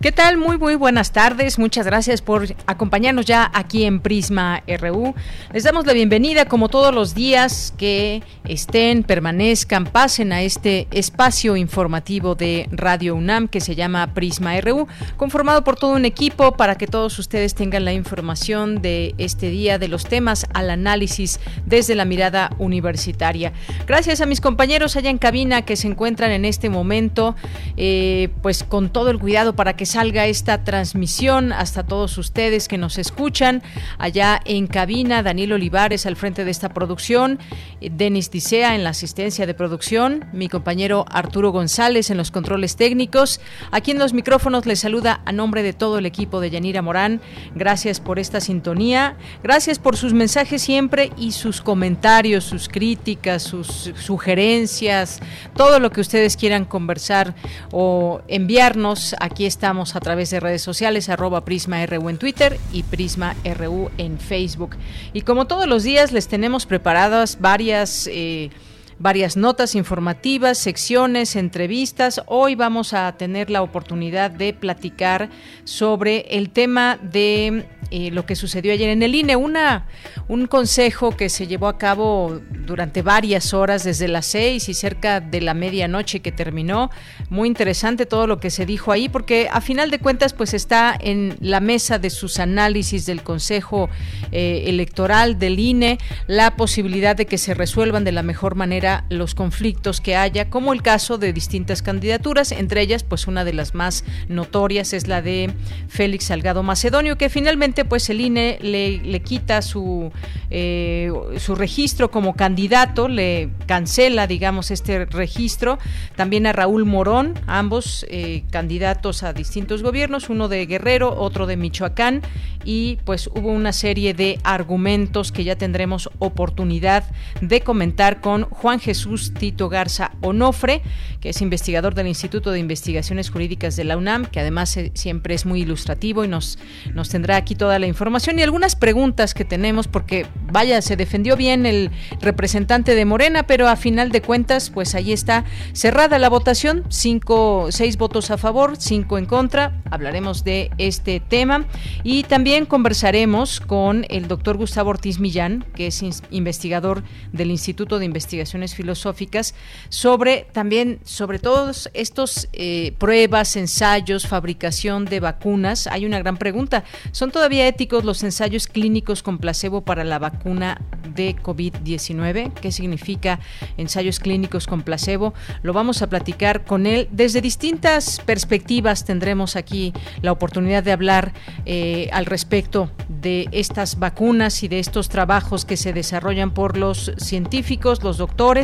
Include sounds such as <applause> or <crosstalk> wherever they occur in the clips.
¿Qué tal? Muy, muy buenas tardes. Muchas gracias por acompañarnos ya aquí en Prisma RU. Les damos la bienvenida como todos los días que estén, permanezcan, pasen a este espacio informativo de Radio UNAM que se llama Prisma RU, conformado por todo un equipo para que todos ustedes tengan la información de este día, de los temas al análisis desde la mirada universitaria. Gracias a mis compañeros allá en cabina que se encuentran en este momento, eh, pues con todo el cuidado para que salga esta transmisión hasta todos ustedes que nos escuchan. Allá en cabina, Daniel Olivares al frente de esta producción, Denis Dicea en la asistencia de producción, mi compañero Arturo González en los controles técnicos. Aquí en los micrófonos les saluda a nombre de todo el equipo de Yanira Morán. Gracias por esta sintonía, gracias por sus mensajes siempre y sus comentarios, sus críticas, sus sugerencias, todo lo que ustedes quieran conversar o enviarnos. Aquí estamos a través de redes sociales, arroba Prisma RU en Twitter y Prisma RU en Facebook. Y como todos los días les tenemos preparadas varias... Eh, varias notas informativas, secciones, entrevistas. Hoy vamos a tener la oportunidad de platicar sobre el tema de eh, lo que sucedió ayer en el INE, una, un consejo que se llevó a cabo durante varias horas, desde las seis y cerca de la medianoche que terminó. Muy interesante todo lo que se dijo ahí, porque a final de cuentas, pues está en la mesa de sus análisis del Consejo eh, Electoral del INE la posibilidad de que se resuelvan de la mejor manera los conflictos que haya, como el caso de distintas candidaturas, entre ellas, pues una de las más notorias es la de Félix Salgado Macedonio, que finalmente pues el INE le, quita su, eh, su registro como candidato, le cancela, digamos, este registro. También a Raúl Morón, ambos eh, candidatos a distintos gobiernos, uno de Guerrero, otro de Michoacán, y pues hubo una serie de argumentos que ya tendremos oportunidad de comentar con Juan Jesús Tito Garza Onofre, que es investigador del Instituto de Investigaciones Jurídicas de la UNAM, que además eh, siempre es muy ilustrativo y nos, nos tendrá aquí toda la información. Y algunas preguntas que tenemos, porque vaya, se defendió bien el representante de Morena, pero a final de cuentas, pues ahí está cerrada la votación, cinco, seis votos a favor, cinco en contra. Hablaremos de este tema. Y también conversaremos con el doctor Gustavo Ortiz Millán, que es investigador del Instituto de Investigaciones Filosóficas, sobre también, sobre todos estos eh, pruebas, ensayos, fabricación de vacunas. Hay una gran pregunta. ¿Son todavía éticos los ensayos clínicos con placebo para la vacuna de COVID-19? ¿Qué significa ensayos clínicos con placebo? Lo vamos a platicar con él desde distintas perspectivas. Tendremos aquí la oportunidad de hablar eh, al respecto de estas vacunas y de estos trabajos que se desarrollan por los científicos, los doctores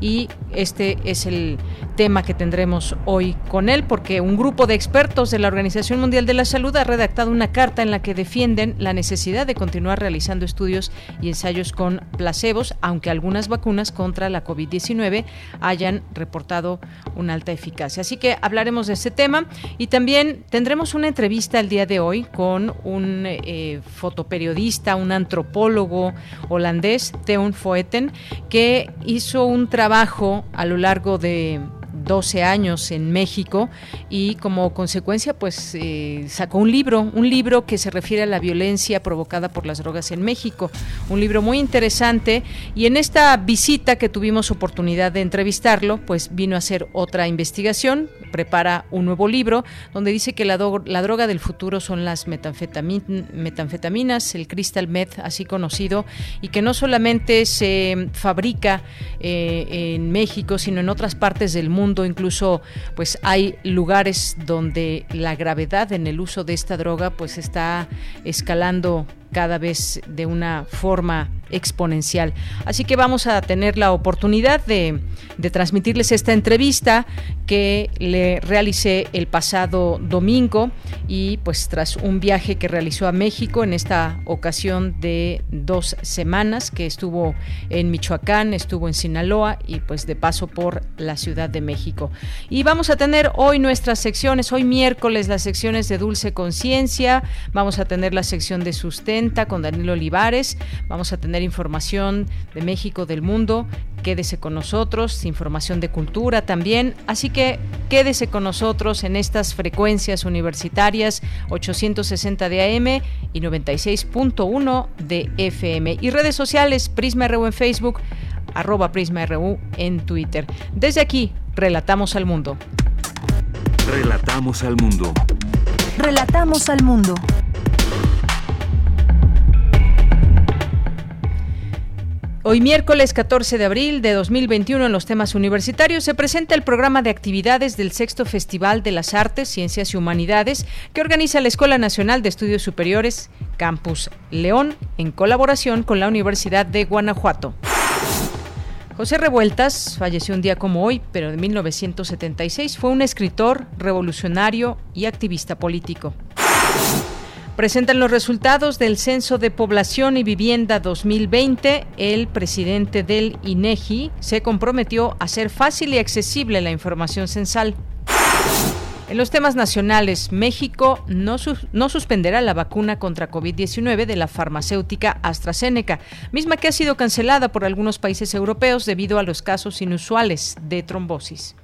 y este es el tema que tendremos hoy con él porque un grupo de expertos de la Organización Mundial de la Salud ha redactado una carta en la que defienden la necesidad de continuar realizando estudios y ensayos con placebos, aunque algunas vacunas contra la COVID-19 hayan reportado una alta eficacia. Así que hablaremos de este tema y también tendremos una entrevista el día de hoy con un eh, fotoperiodista, un antropólogo holandés, Teun Foeten, que hizo un trabajo a lo largo de 12 años en México y como consecuencia pues eh, sacó un libro, un libro que se refiere a la violencia provocada por las drogas en México, un libro muy interesante y en esta visita que tuvimos oportunidad de entrevistarlo pues vino a hacer otra investigación, prepara un nuevo libro donde dice que la, la droga del futuro son las metanfetaminas, el crystal meth así conocido y que no solamente se fabrica eh, en México sino en otras partes del mundo mundo. Incluso, pues hay lugares donde la gravedad en el uso de esta droga, pues está escalando cada vez de una forma exponencial. Así que vamos a tener la oportunidad de, transmitirles esta entrevista que le realicé el pasado domingo y pues tras un viaje que realizó a México en esta ocasión de dos semanas que estuvo en Michoacán, estuvo en Sinaloa y pues de paso por la Ciudad de México. Y vamos a tener hoy nuestras secciones, hoy miércoles las secciones de Dulce Conciencia, vamos a tener la sección de Con Danilo Olivares, vamos a tener información de México, del mundo. Quédese con nosotros, información de cultura también. Así que quédese con nosotros en estas frecuencias universitarias 860 de AM y 96.1 de FM. Y redes sociales, Prisma RU en Facebook, arroba Prisma RU en Twitter. Desde aquí, relatamos al mundo. Relatamos al mundo. Relatamos al mundo. Hoy miércoles 14 de abril de 2021 en los temas universitarios se presenta el programa de actividades del Sexto Festival de las Artes, Ciencias y Humanidades que organiza la Escuela Nacional de Estudios Superiores Campus León en colaboración con la Universidad de Guanajuato. José Revueltas falleció un día como hoy, pero en 1976 fue un escritor, revolucionario y activista político. Presentan los resultados del Censo de Población y Vivienda 2020. El presidente del INEGI se comprometió a hacer fácil y accesible la información censal. En los temas nacionales, México no suspenderá la vacuna contra COVID-19 de la farmacéutica AstraZeneca, misma que ha sido cancelada por algunos países europeos debido a los casos inusuales de trombosis.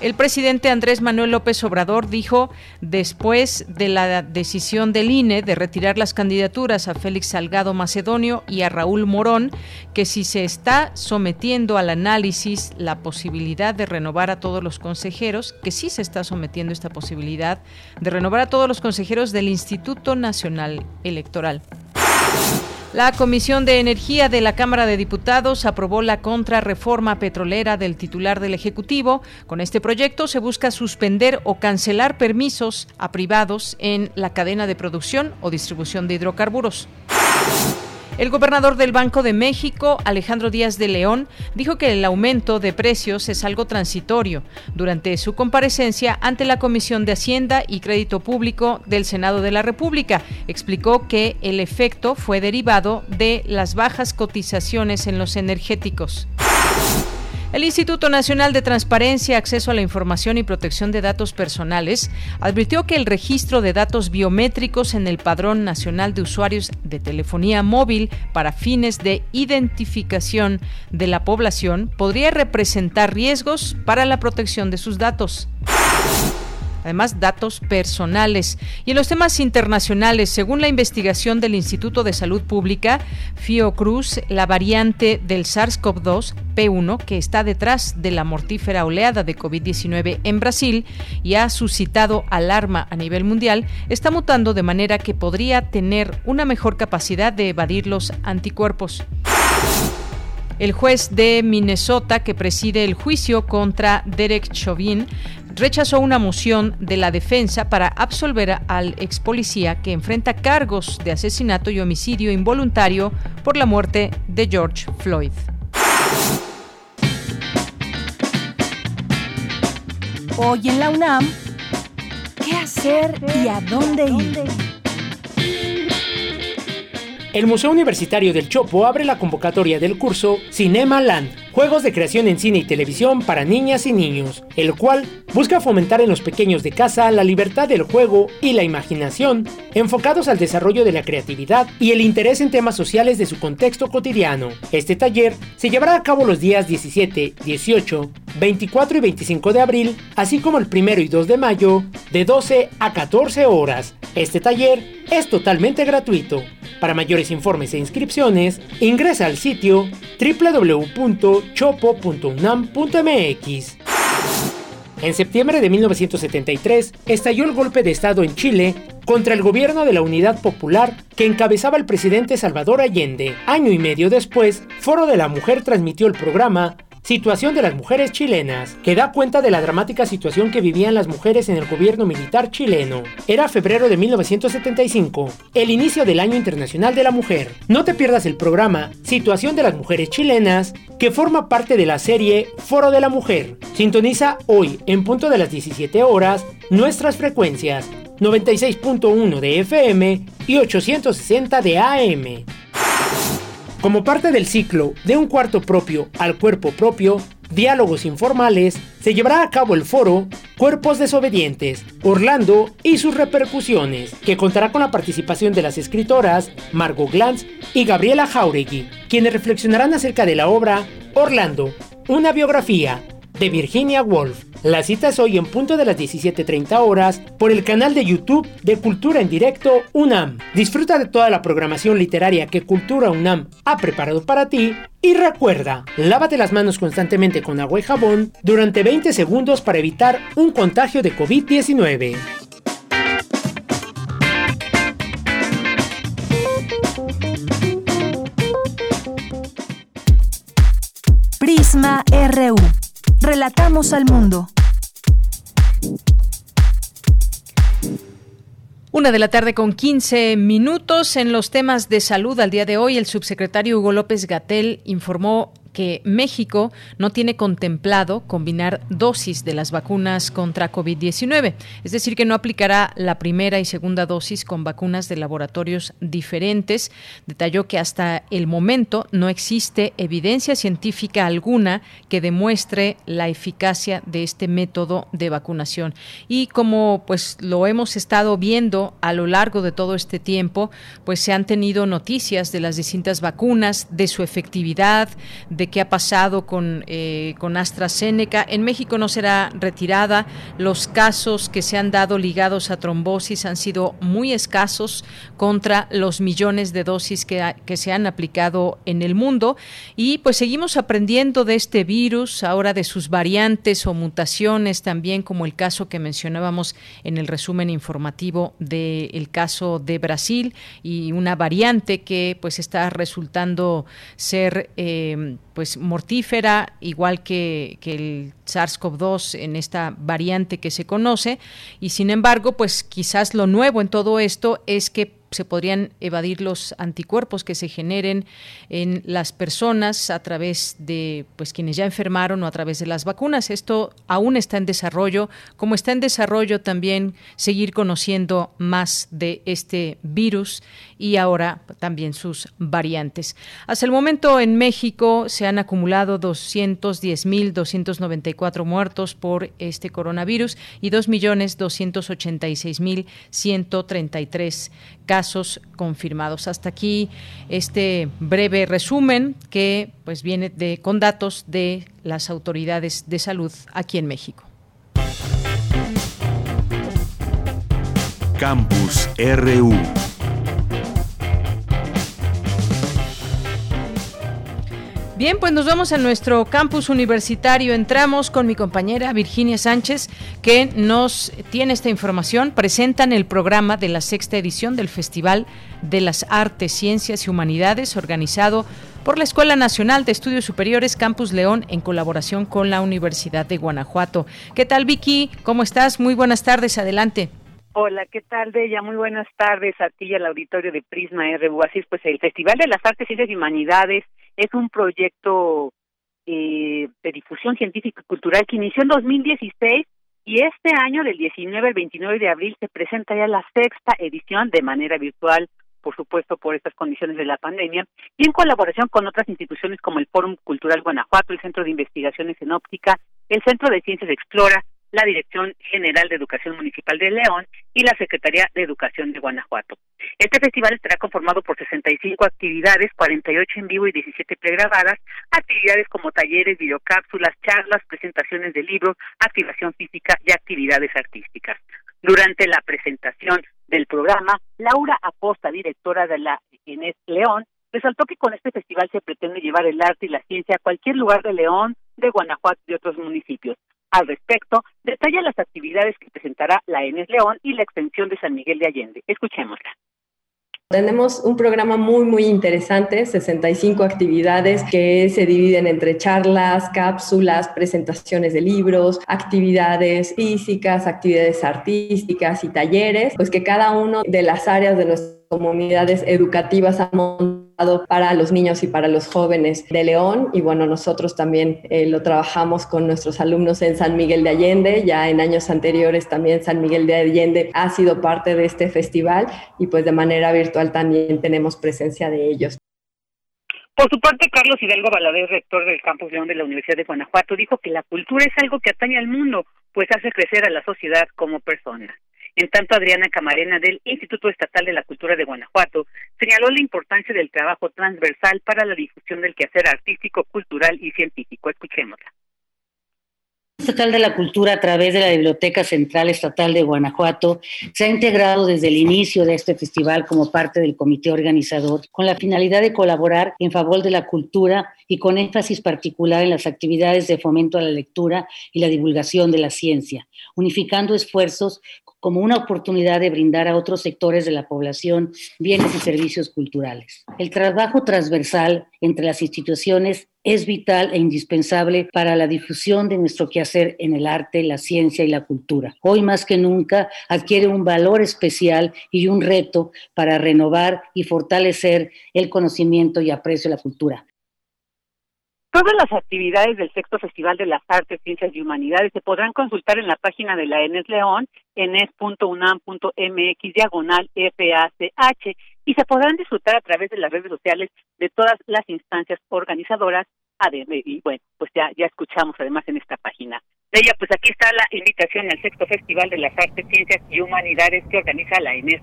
El presidente Andrés Manuel López Obrador dijo, después de la decisión del INE de retirar las candidaturas a Félix Salgado Macedonio y a Raúl Morón, que si se está sometiendo al análisis la posibilidad de renovar a todos los consejeros, que sí se está sometiendo esta posibilidad de renovar a todos los consejeros del Instituto Nacional Electoral. La Comisión de Energía de la Cámara de Diputados aprobó la contrarreforma petrolera del titular del Ejecutivo. Con este proyecto se busca suspender o cancelar permisos a privados en la cadena de producción o distribución de hidrocarburos. El gobernador del Banco de México, Alejandro Díaz de León, dijo que el aumento de precios es algo transitorio. Durante su comparecencia ante la Comisión de Hacienda y Crédito Público del Senado de la República, explicó que el efecto fue derivado de las bajas cotizaciones en los energéticos. El Instituto Nacional de Transparencia, Acceso a la Información y Protección de Datos Personales advirtió que el registro de datos biométricos en el Padrón Nacional de Usuarios de Telefonía Móvil para fines de identificación de la población podría representar riesgos para la protección de sus datos además datos personales. Y en los temas internacionales, según la investigación del Instituto de Salud Pública, Fiocruz, la variante del SARS-CoV-2 P1 que está detrás de la mortífera oleada de COVID-19 en Brasil y ha suscitado alarma a nivel mundial, está mutando de manera que podría tener una mejor capacidad de evadir los anticuerpos. El juez de Minnesota que preside el juicio contra Derek Chauvin rechazó una moción de la defensa para absolver al ex policía que enfrenta cargos de asesinato y homicidio involuntario por la muerte de George Floyd. Hoy en la UNAM, ¿qué hacer y a dónde ir? El Museo Universitario del Chopo abre la convocatoria del curso Cinema Land, Juegos de Creación en Cine y Televisión para Niñas y Niños, el cual busca fomentar en los pequeños de casa la libertad del juego y la imaginación, enfocados al desarrollo de la creatividad y el interés en temas sociales de su contexto cotidiano. Este taller se llevará a cabo los días 17, 18, 24 y 25 de abril, así como el 1 y 2 de mayo, de 12 a 14 horas. Este taller es totalmente gratuito. Para mayores informes e inscripciones, ingresa al sitio www.chopo.unam.mx. En septiembre de 1973 estalló el golpe de Estado en Chile contra el gobierno de la Unidad Popular que encabezaba el presidente Salvador Allende. Año y medio después, Foro de la Mujer transmitió el programa Situación de las mujeres chilenas, que da cuenta de la dramática situación que vivían las mujeres en el gobierno militar chileno. Era febrero de 1975, el inicio del Año Internacional de la Mujer. No te pierdas el programa Situación de las mujeres chilenas, que forma parte de la serie Foro de la Mujer. Sintoniza hoy, en punto de las 17 horas, nuestras frecuencias 96.1 de FM y 860 de AM. Como parte del ciclo De un cuarto propio al cuerpo propio, diálogos informales, se llevará a cabo el foro Cuerpos desobedientes, Orlando y sus repercusiones, que contará con la participación de las escritoras Margot Glantz y Gabriela Jauregui, quienes reflexionarán acerca de la obra Orlando, una biografía de Virginia Woolf. La cita es hoy en punto de las 17.30 horas por el canal de YouTube de Cultura en Directo UNAM. Disfruta de toda la programación literaria que Cultura UNAM ha preparado para ti y recuerda, lávate las manos constantemente con agua y jabón durante 20 segundos para evitar un contagio de COVID-19. Prisma RU. Relatamos al mundo. Una de la tarde con 15 minutos en los temas de salud. Al día de hoy, el subsecretario Hugo López Gatel informó que México no tiene contemplado combinar dosis de las vacunas contra COVID-19, es decir, que no aplicará la primera y segunda dosis con vacunas de laboratorios diferentes. Detalló que hasta el momento no existe evidencia científica alguna que demuestre la eficacia de este método de vacunación. Y como pues lo hemos estado viendo a lo largo de todo este tiempo, pues se han tenido noticias de las distintas vacunas, de su efectividad, de qué ha pasado con, eh, con AstraZeneca. En México no será retirada. Los casos que se han dado ligados a trombosis han sido muy escasos contra los millones de dosis que, que se han aplicado en el mundo. Y pues seguimos aprendiendo de este virus, ahora de sus variantes o mutaciones también, como el caso que mencionábamos en el resumen informativo del caso de Brasil y una variante que pues está resultando ser eh, pues mortífera, igual que, el SARS-CoV-2 en esta variante que se conoce, y sin embargo, pues quizás lo nuevo en todo esto es que se podrían evadir los anticuerpos que se generen en las personas a través de pues quienes ya enfermaron o a través de las vacunas. Esto aún está en desarrollo, como está en desarrollo también seguir conociendo más de este virus y ahora también sus variantes. Hasta el momento en México se han acumulado 210.294 muertos por este coronavirus y 2.286.133 casos confirmados. Hasta aquí este breve resumen que pues viene de con datos de las autoridades de salud aquí en México. Campus RU Bien, pues nos vamos a nuestro campus universitario. Entramos con mi compañera Virginia Sánchez, que nos tiene esta información. Presentan el programa de la sexta edición del Festival de las Artes, Ciencias y Humanidades, organizado por la Escuela Nacional de Estudios Superiores Campus León en colaboración con la Universidad de Guanajuato. ¿Qué tal, Vicky? ¿Cómo estás? Muy buenas tardes. Adelante. Hola, ¿qué tal, Bella? Muy buenas tardes a ti y al auditorio de Prisma RU. Es, pues el Festival de las Artes, Ciencias y Humanidades es un proyecto eh, de difusión científica y cultural que inició en 2016 y este año, del 19 al 29 de abril, se presenta ya la sexta edición de manera virtual, por supuesto, por estas condiciones de la pandemia, y en colaboración con otras instituciones como el Fórum Cultural Guanajuato, el Centro de Investigaciones en Óptica, el Centro de Ciencias Explora, la Dirección General de Educación Municipal de León y la Secretaría de Educación de Guanajuato. Este festival estará conformado por 65 actividades, 48 en vivo y 17 pregrabadas, actividades como talleres, videocápsulas, charlas, presentaciones de libros, activación física y actividades artísticas. Durante la presentación del programa, Laura Acosta, directora de la Inés León, resaltó que con este festival se pretende llevar el arte y la ciencia a cualquier lugar de León, de Guanajuato y otros municipios. Al respecto, detalla las actividades que presentará la ENES León y la extensión de San Miguel de Allende. Escuchémosla. Tenemos un programa muy, muy interesante, 65 actividades que se dividen entre charlas, cápsulas, presentaciones de libros, actividades físicas, actividades artísticas y talleres, pues que cada uno de las áreas de nuestras comunidades educativas ha montado para los niños y para los jóvenes de León. Y bueno, nosotros también eh, lo trabajamos con nuestros alumnos en San Miguel de Allende. Ya en años anteriores también San Miguel de Allende ha sido parte de este festival y pues de manera virtual también tenemos presencia de ellos. Por su parte, Carlos Hidalgo Valadez, rector del Campus León de la Universidad de Guanajuato, dijo que la cultura es algo que atañe al mundo, pues hace crecer a la sociedad como persona. En tanto, Adriana Camarena del Instituto Estatal de la Cultura de Guanajuato señaló la importancia del trabajo transversal para la difusión del quehacer artístico, cultural y científico. Escuchémosla. Estatal de la Cultura a través de la Biblioteca Central Estatal de Guanajuato se ha integrado desde el inicio de este festival como parte del comité organizador con la finalidad de colaborar en favor de la cultura y con énfasis particular en las actividades de fomento a la lectura y la divulgación de la ciencia, unificando esfuerzos como una oportunidad de brindar a otros sectores de la población bienes y servicios culturales. El trabajo transversal entre las instituciones es vital e indispensable para la difusión de nuestro quehacer en el arte, la ciencia y la cultura. Hoy más que nunca adquiere un valor especial y un reto para renovar y fortalecer el conocimiento y aprecio a la cultura. Todas las actividades del sexto Festival de las Artes, Ciencias y Humanidades se podrán consultar en la página de la ENES León, enes.unam.mx diagonal FACH, y se podrán disfrutar a través de las redes sociales de todas las instancias organizadoras. Y bueno, pues ya, ya escuchamos además en esta página. De ella, pues aquí está la invitación al sexto Festival de las Artes, Ciencias y Humanidades que organiza la ENES.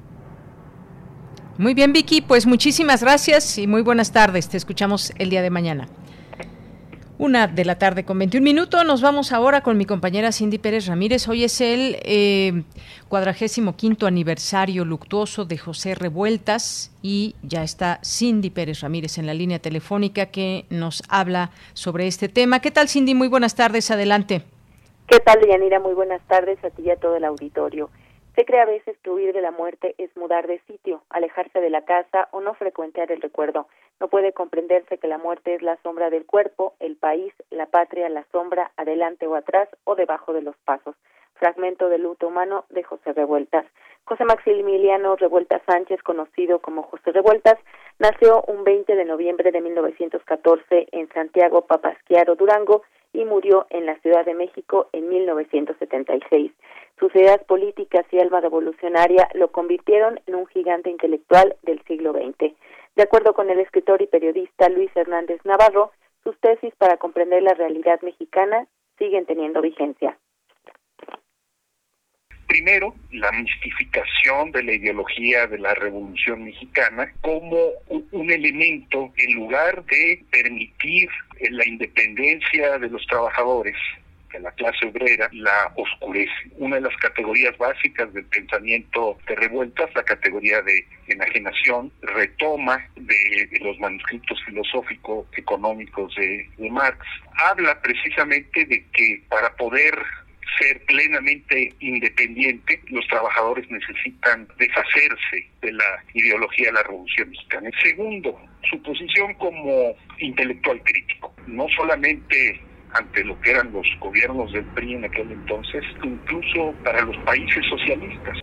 Muy bien, Vicky, pues muchísimas gracias y muy buenas tardes. Te escuchamos el día de mañana. Una de la tarde con 21 minutos. Nos vamos ahora con mi compañera Cindy Pérez Ramírez. Hoy es el eh, cuadragésimo quinto aniversario luctuoso de José Revueltas y ya está Cindy Pérez Ramírez en la línea telefónica que nos habla sobre este tema. ¿Qué tal, Cindy? Muy buenas tardes. Adelante. ¿Qué tal, Yanira? Muy buenas tardes a ti y a todo el auditorio. Se cree a veces que huir de la muerte es mudar de sitio, alejarse de la casa o no frecuentar el recuerdo. No puede comprenderse que la muerte es la sombra del cuerpo, el país, la patria, la sombra, adelante o atrás o debajo de los pasos. Fragmento del luto humano de José Revueltas. José Maximiliano Revueltas Sánchez, conocido como José Revueltas, nació un 20 de noviembre de 1914 en Santiago Papasquiaro, Durango, y murió en la Ciudad de México en 1976. Sus ideas políticas y alma revolucionaria lo convirtieron en un gigante intelectual del siglo XX. De acuerdo con el escritor y periodista Luis Hernández Navarro, sus tesis para comprender la realidad mexicana siguen teniendo vigencia. Primero, la mistificación de la ideología de la Revolución Mexicana como un elemento, en lugar de permitir la independencia de los trabajadores, de la clase obrera, la oscurece. Una de las categorías básicas del pensamiento de revueltas, la categoría de enajenación, retoma de, los manuscritos filosóficos económicos de Marx, habla precisamente de que para poder ser plenamente independiente, los trabajadores necesitan deshacerse de la ideología de la Revolución Mexicana. Segundo, su posición como intelectual crítico, no solamente ante lo que eran los gobiernos del PRI en aquel entonces, incluso para los países socialistas.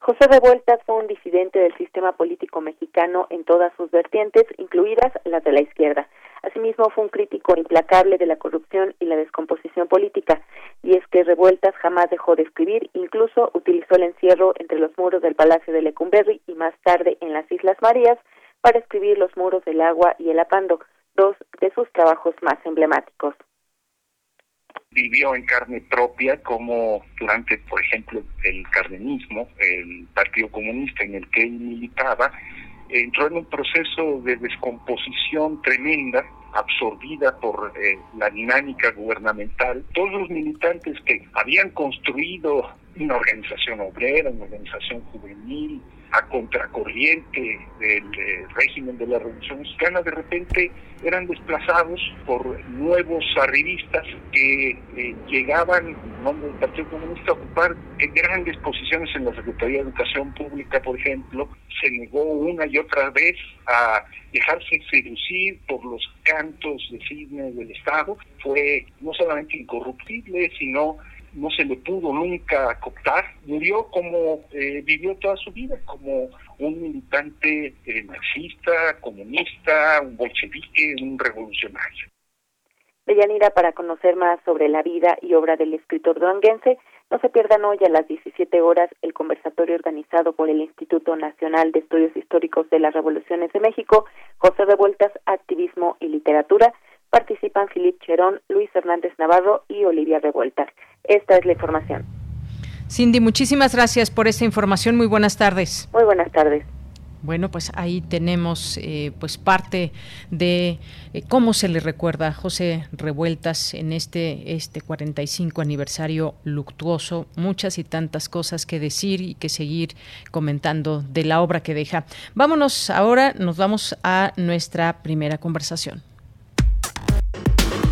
José Revueltas fue un disidente del sistema político mexicano en todas sus vertientes, incluidas las de la izquierda. Asimismo, fue un crítico implacable de la corrupción y la descomposición política, y es que Revueltas jamás dejó de escribir, incluso utilizó el encierro entre los muros del Palacio de Lecumberri y más tarde en las Islas Marías para escribir Los muros del agua y el apando, dos de sus trabajos más emblemáticos vivió en carne propia como durante, por ejemplo, el cardenismo, el Partido Comunista en el que él militaba, entró en un proceso de descomposición tremenda, absorbida por eh, la dinámica gubernamental. Todos los militantes que habían construido una organización obrera, una organización juvenil, a contracorriente del eh, régimen de la Revolución Mexicana, de repente eran desplazados por nuevos arribistas que eh, llegaban, en nombre del Partido Comunista, a ocupar grandes posiciones en la Secretaría de Educación Pública, por ejemplo. Se negó una y otra vez a dejarse seducir por los cantos de cisne del Estado. Fue no solamente incorruptible, sino no se le pudo nunca cooptar, murió como eh, vivió toda su vida, como un militante eh, marxista, comunista, un bolchevique, un revolucionario. Deyanira, para conocer más sobre la vida y obra del escritor duanguense, no se pierdan hoy a las 17 horas el conversatorio organizado por el Instituto Nacional de Estudios Históricos de las Revoluciones de México, José Revueltas, Activismo y Literatura, Participan Filip Cherón, Luis Hernández Navarro y Olivia Revuelta. Esta es la información. Cindy, muchísimas gracias por esta información. Muy buenas tardes. Muy buenas tardes. Bueno, pues ahí tenemos eh, pues parte de eh, cómo se le recuerda a José Revueltas en este este 45 aniversario luctuoso, muchas y tantas cosas que decir y que seguir comentando de la obra que deja. Vámonos ahora, nos vamos a nuestra primera conversación.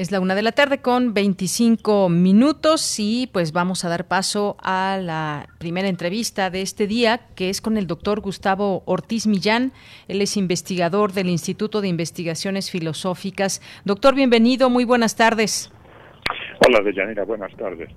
Es la una de la tarde con 25 minutos y pues vamos a dar paso a la primera entrevista de este día que es con el doctor Gustavo Ortiz Millán. Él es investigador del Instituto de Investigaciones Filosóficas. Doctor, bienvenido, muy buenas tardes. Hola, Deyanira, buenas tardes.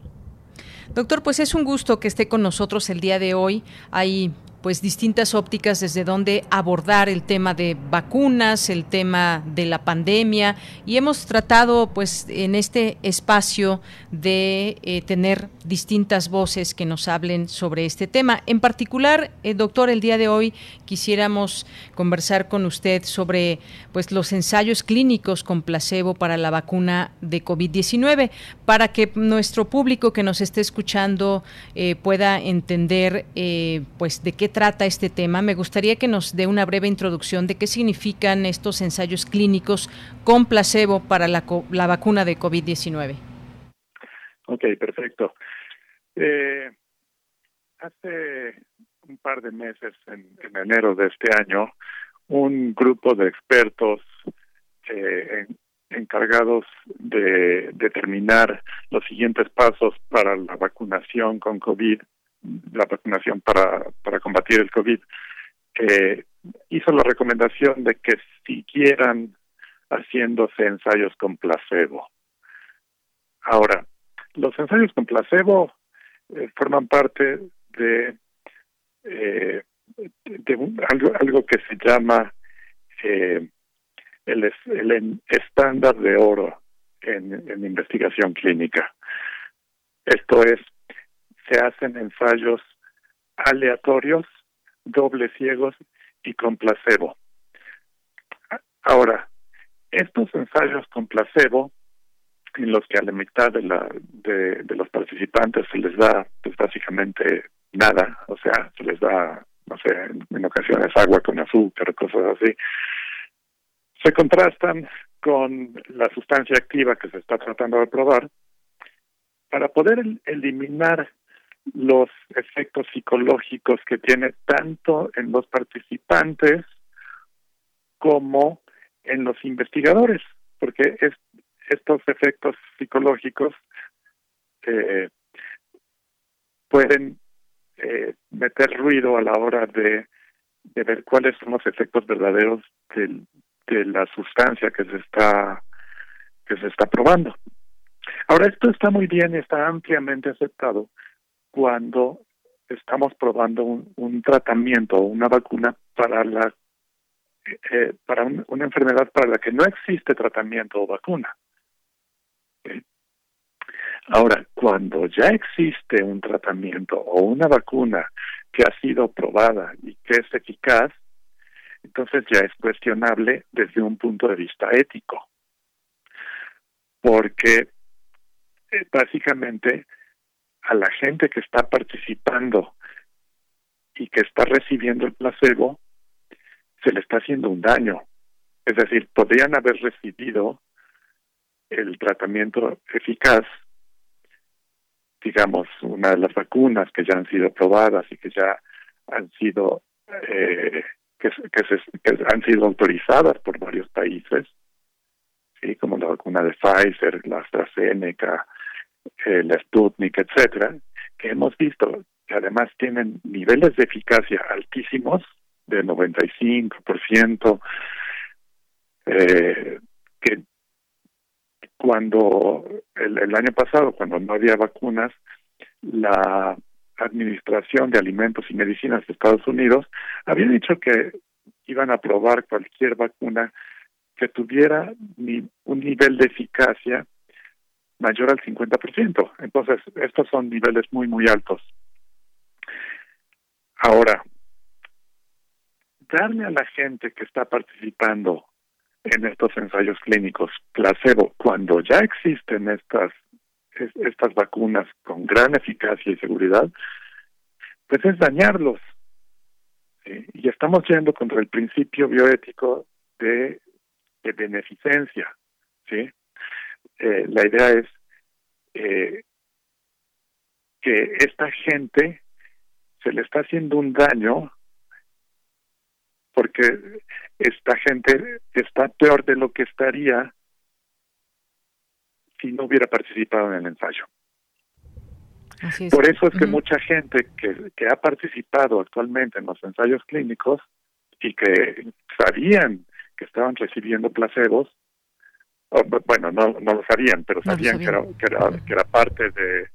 Doctor, pues es un gusto que esté con nosotros el día de hoy. Hay pues distintas ópticas desde donde abordar el tema de vacunas, el tema de la pandemia y hemos tratado pues en este espacio de eh, tener distintas voces que nos hablen sobre este tema. En particular, eh, doctor, el día de hoy quisiéramos conversar con usted sobre pues los ensayos clínicos con placebo para la vacuna de COVID-19 para que nuestro público que nos esté escuchando eh, pueda entender pues de qué trata este tema. Me gustaría que nos dé una breve introducción de qué significan estos ensayos clínicos con placebo para la, la vacuna de COVID-19. Ok, perfecto. Eh, hace un par de meses, en, enero de este año, un grupo de expertos eh, encargados de determinar los siguientes pasos para la vacunación con COVID la vacunación para, para combatir el COVID, eh, hizo la recomendación de que siguieran haciéndose ensayos con placebo. Ahora, los ensayos con placebo eh, forman parte de, eh, de algo, algo que se llama el, el estándar de oro en, en investigación clínica. Esto es se hacen ensayos aleatorios, dobles ciegos y con placebo. Ahora, estos ensayos con placebo, en los que a la mitad de, la, de, los participantes se les da pues básicamente nada, o sea, se les da, no sé, en, ocasiones agua con azúcar, cosas así, se contrastan con la sustancia activa que se está tratando de probar para poder eliminar los efectos psicológicos que tiene tanto en los participantes como en los investigadores, porque es, estos efectos psicológicos eh, pueden eh, meter ruido a la hora de, ver cuáles son los efectos verdaderos de, de la sustancia que se está que se está probando. Ahora esto está muy bien, está ampliamente aceptado cuando estamos probando un, tratamiento o una vacuna para la eh, para una enfermedad para la que no existe tratamiento o vacuna. Ahora, cuando ya existe un tratamiento o una vacuna que ha sido probada y que es eficaz, entonces ya es cuestionable desde un punto de vista ético. Porque eh, básicamente a la gente que está participando y que está recibiendo el placebo, se le está haciendo un daño. Es decir, podrían haber recibido el tratamiento eficaz, digamos, una de las vacunas que ya han sido probadas y que ya han sido eh, que, que, han sido autorizadas por varios países, sí, como la vacuna de Pfizer, la AstraZeneca, el eh, Sputnik, etcétera, que hemos visto que además tienen niveles de eficacia altísimos, de 95%, eh, que cuando el, año pasado, cuando no había vacunas, la Administración de Alimentos y Medicinas de Estados Unidos había dicho que iban a probar cualquier vacuna que tuviera un nivel de eficacia mayor al 50%. Entonces, estos son niveles muy, muy altos. Ahora, darle a la gente que está participando en estos ensayos clínicos placebo cuando ya existen estas estas vacunas con gran eficacia y seguridad, pues es dañarlos. Y estamos yendo contra el principio bioético de, beneficencia. ¿sí? Eh, la idea es eh, que esta gente se le está haciendo un daño porque esta gente está peor de lo que estaría si no hubiera participado en el ensayo. Por eso es que mucha gente que, que ha participado actualmente en los ensayos clínicos y que sabían que estaban recibiendo placebos, bueno, no, no lo sabían, pero sabían, Que, era, que, era, que era parte de,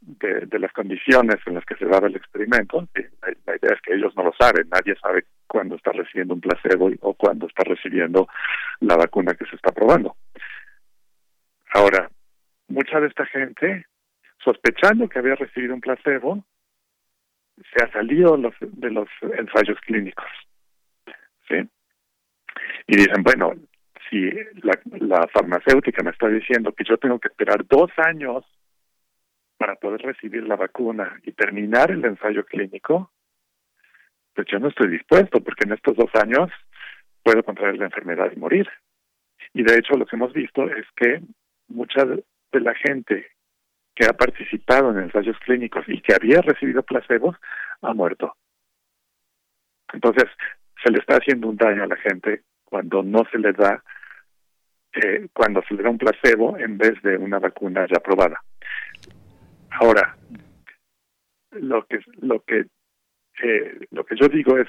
de, las condiciones en las que se daba el experimento. La, idea es que ellos no lo saben, nadie sabe cuándo está recibiendo un placebo o cuándo está recibiendo la vacuna que se está probando. Ahora, mucha de esta gente, sospechando que había recibido un placebo, se ha salido los, de los ensayos clínicos. ¿Sí? Y dicen, bueno, si la, farmacéutica me está diciendo que yo tengo que esperar dos años para poder recibir la vacuna y terminar el ensayo clínico, pues yo no estoy dispuesto, porque en estos dos años puedo contraer la enfermedad y morir. Y de hecho lo que hemos visto es que mucha de la gente que ha participado en ensayos clínicos y que había recibido placebos ha muerto. Entonces, se le está haciendo un daño a la gente cuando no se le da eh, cuando se le da un placebo en vez de una vacuna ya aprobada. Ahora, lo que lo que eh, lo que yo digo es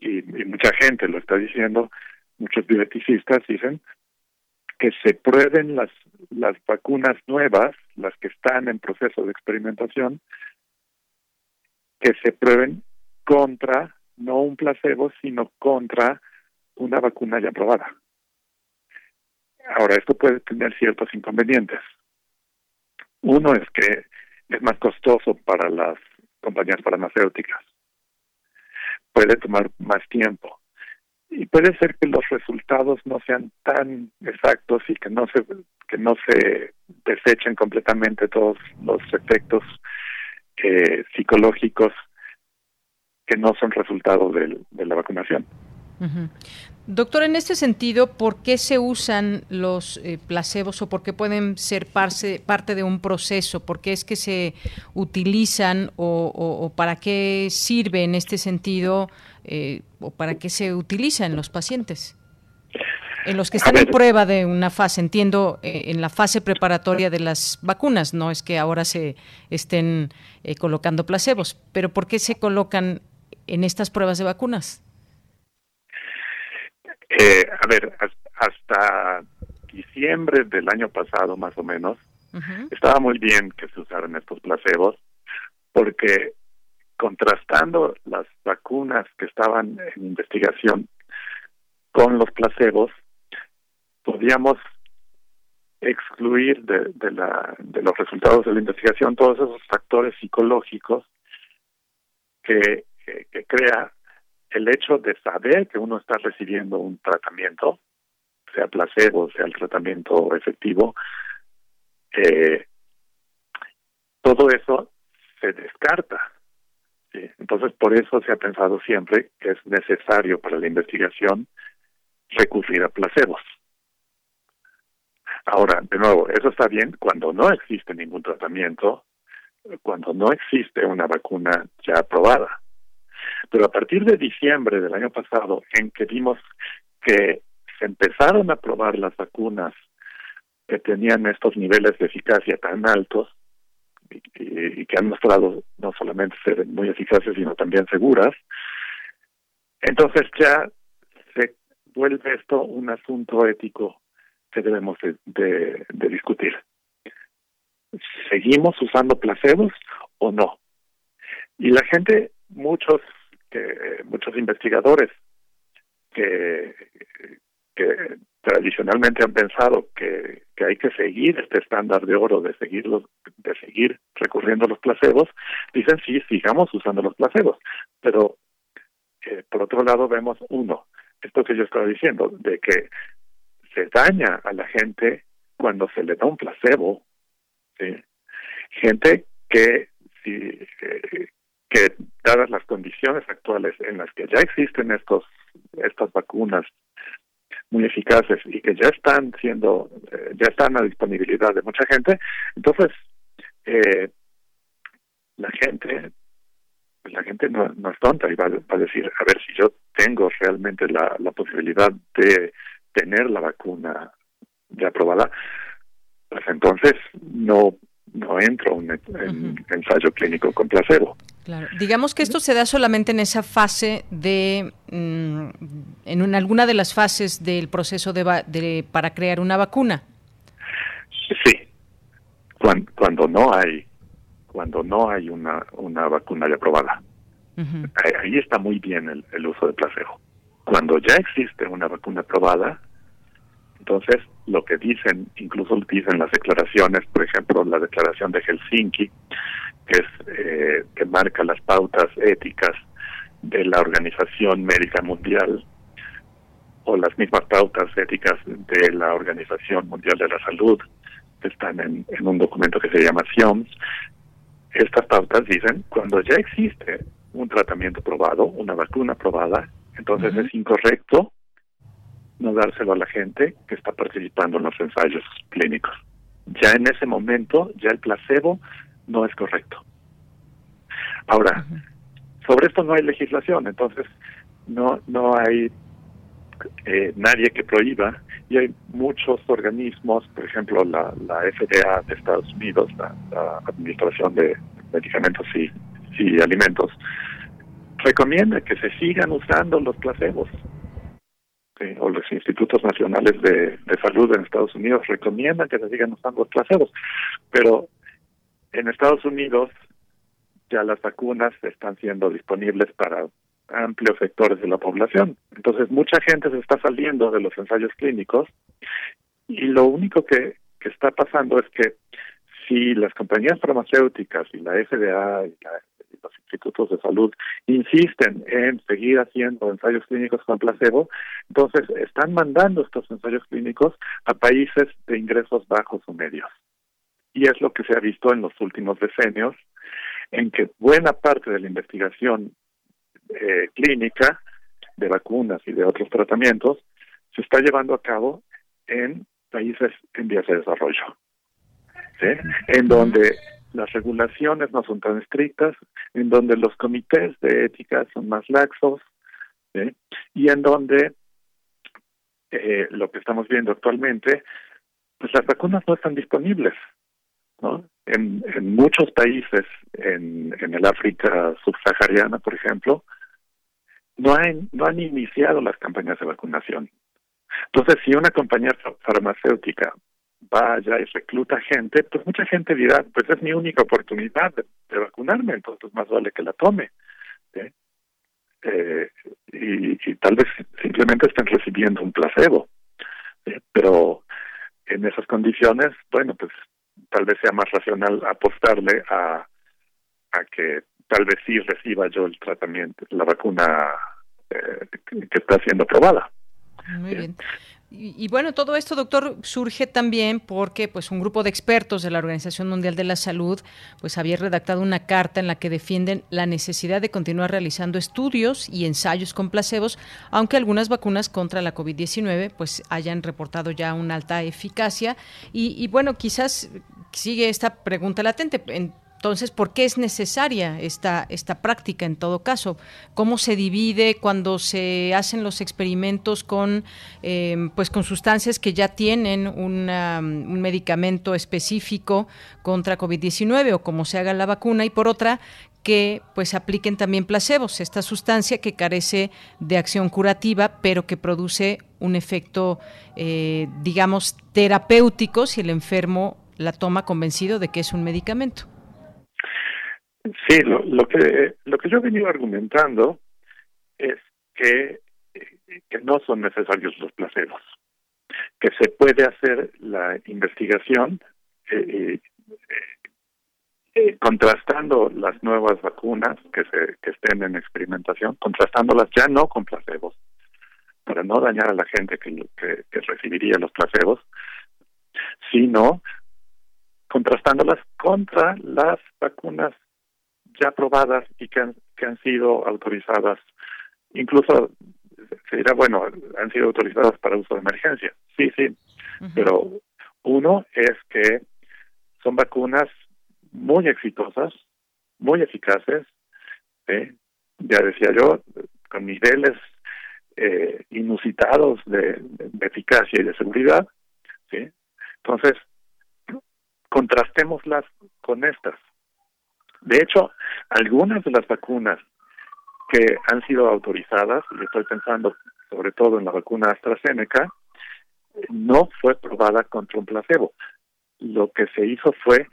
y, mucha gente lo está diciendo, muchos bioeticistas dicen que se prueben las las vacunas nuevas, las que están en proceso de experimentación, que se prueben contra no un placebo, sino contra una vacuna ya aprobada. Ahora, esto puede tener ciertos inconvenientes. Uno es que es más costoso para las compañías farmacéuticas. Puede tomar más tiempo. Y puede ser que los resultados no sean tan exactos y que no se que no se desechen completamente todos los efectos eh, psicológicos que no son resultado de la vacunación. Doctor, en este sentido, ¿por qué se usan los eh, placebos o por qué pueden ser parte, parte de un proceso? ¿Por qué es que se utilizan o, para qué sirve en este sentido eh, o para qué se utilizan los pacientes? En los que están en prueba de una fase, entiendo, eh, en la fase preparatoria de las vacunas, no es que ahora se estén colocando placebos, pero ¿por qué se colocan en estas pruebas de vacunas? Eh, a ver, hasta diciembre del año pasado, más o menos, estaba muy bien que se usaran estos placebos, porque contrastando las vacunas que estaban en investigación con los placebos, podíamos excluir de, de, la, de los resultados de la investigación todos esos factores psicológicos que, que crea el hecho de saber que uno está recibiendo un tratamiento, sea placebo, sea el tratamiento efectivo, eh, todo eso se descarta. Entonces, por eso se ha pensado siempre que es necesario para la investigación recurrir a placebos. Ahora, de nuevo, eso está bien cuando no existe ningún tratamiento, cuando no existe una vacuna ya aprobada. Pero a partir de diciembre del año pasado, en que vimos que se empezaron a probar las vacunas que tenían estos niveles de eficacia tan altos y, que han mostrado no solamente ser muy eficaces, sino también seguras, entonces ya se vuelve esto un asunto ético que debemos de, discutir. ¿Seguimos usando placebos o no? Y la gente, muchos que muchos investigadores que, que tradicionalmente han pensado que, que, hay que seguir este estándar de oro de seguir de seguir recurriendo a los placebos dicen sí sigamos usando los placebos pero eh, por otro lado vemos uno esto que yo estaba diciendo de que se daña a la gente cuando se le da un placebo gente que si eh, que dadas las condiciones actuales en las que ya existen estos estas vacunas muy eficaces y que ya están siendo eh, ya están a disponibilidad de mucha gente entonces eh, la gente la gente no, no es tonta y va, va, a decir a ver si yo tengo realmente la, la posibilidad de tener la vacuna ya aprobada pues entonces no no entro en, en ensayo clínico con placebo. Claro. Digamos que esto se da solamente en esa fase de, mm, en alguna de las fases del proceso de, de, para crear una vacuna. Sí, cuando, cuando no hay, cuando no hay una, una vacuna ya aprobada. ahí, está muy bien el, el uso de placebo. Cuando ya existe una vacuna aprobada, entonces, lo que dicen, incluso dicen las declaraciones, por ejemplo, la declaración de Helsinki, que es eh, que marca las pautas éticas de la Organización Médica Mundial o las mismas pautas éticas de la Organización Mundial de la Salud, que están en, un documento que se llama SIOMS. Estas pautas dicen, cuando ya existe un tratamiento probado, una vacuna probada, entonces es incorrecto no dárselo a la gente que está participando en los ensayos clínicos. Ya en ese momento, ya el placebo no es correcto. Ahora, sobre esto no hay legislación, entonces no no hay eh, nadie que prohíba y hay muchos organismos, por ejemplo la, la FDA de Estados Unidos, la, Administración de Medicamentos y, y Alimentos, recomienda que se sigan usando los placebos o los institutos nacionales de, salud en Estados Unidos recomiendan que se sigan usando los placebos, pero en Estados Unidos ya las vacunas están siendo disponibles para amplios sectores de la población. Entonces mucha gente se está saliendo de los ensayos clínicos y lo único que, que está pasando es que si las compañías farmacéuticas y la FDA y la los institutos de salud insisten en seguir haciendo ensayos clínicos con placebo, entonces están mandando estos ensayos clínicos a países de ingresos bajos o medios. Y es lo que se ha visto en los últimos decenios, en que buena parte de la investigación eh, clínica de vacunas y de otros tratamientos se está llevando a cabo en países en vías de desarrollo, en donde las regulaciones no son tan estrictas, en donde los comités de ética son más laxos, y en donde eh, lo que estamos viendo actualmente, pues las vacunas no están disponibles. ¿no? En, en muchos países, en, en el África subsahariana, por ejemplo, no han, no han iniciado las campañas de vacunación. Entonces, si una compañía farmacéutica vaya y recluta gente, pues mucha gente dirá, pues es mi única oportunidad de, vacunarme, entonces más vale que la tome. Eh, y, tal vez simplemente estén recibiendo un placebo. Pero en esas condiciones, bueno, pues tal vez sea más racional apostarle a, a que tal vez sí reciba yo el tratamiento, la vacuna eh, que está siendo aprobada. Muy bien. Y, bueno, todo esto, doctor, surge también porque pues un grupo de expertos de la Organización Mundial de la Salud pues había redactado una carta en la que defienden la necesidad de continuar realizando estudios y ensayos con placebos, aunque algunas vacunas contra la COVID-19 pues hayan reportado ya una alta eficacia. Y, bueno, quizás sigue esta pregunta latente. En, entonces, ¿por qué es necesaria esta, esta práctica en todo caso? ¿Cómo se divide cuando se hacen los experimentos con, em, pues con sustancias que ya tienen un medicamento específico contra COVID-19 o cómo se haga la vacuna? Y por otra, que pues apliquen también placebos, esta sustancia que carece de acción curativa, pero que produce un efecto, eh, digamos, terapéutico si el enfermo la toma convencido de que es un medicamento. Sí, lo, lo que lo que yo he venido argumentando es que, que no son necesarios los placebos, que se puede hacer la investigación eh, eh, eh, contrastando las nuevas vacunas que se que estén en experimentación, contrastándolas ya no con placebos, para no dañar a la gente que, que, que recibiría los placebos, sino contrastándolas contra las vacunas ya aprobadas y que han, que han sido autorizadas, incluso se dirá, bueno, han sido autorizadas para uso de emergencia. Sí, sí, pero uno es que son vacunas muy exitosas, muy eficaces, ya decía yo, con niveles eh, inusitados de, de, eficacia y de seguridad. ¿sí? Entonces, contrastémoslas con estas. De hecho, algunas de las vacunas que han sido autorizadas, y estoy pensando sobre todo en la vacuna AstraZeneca, no fue probada contra un placebo. Lo que se hizo fue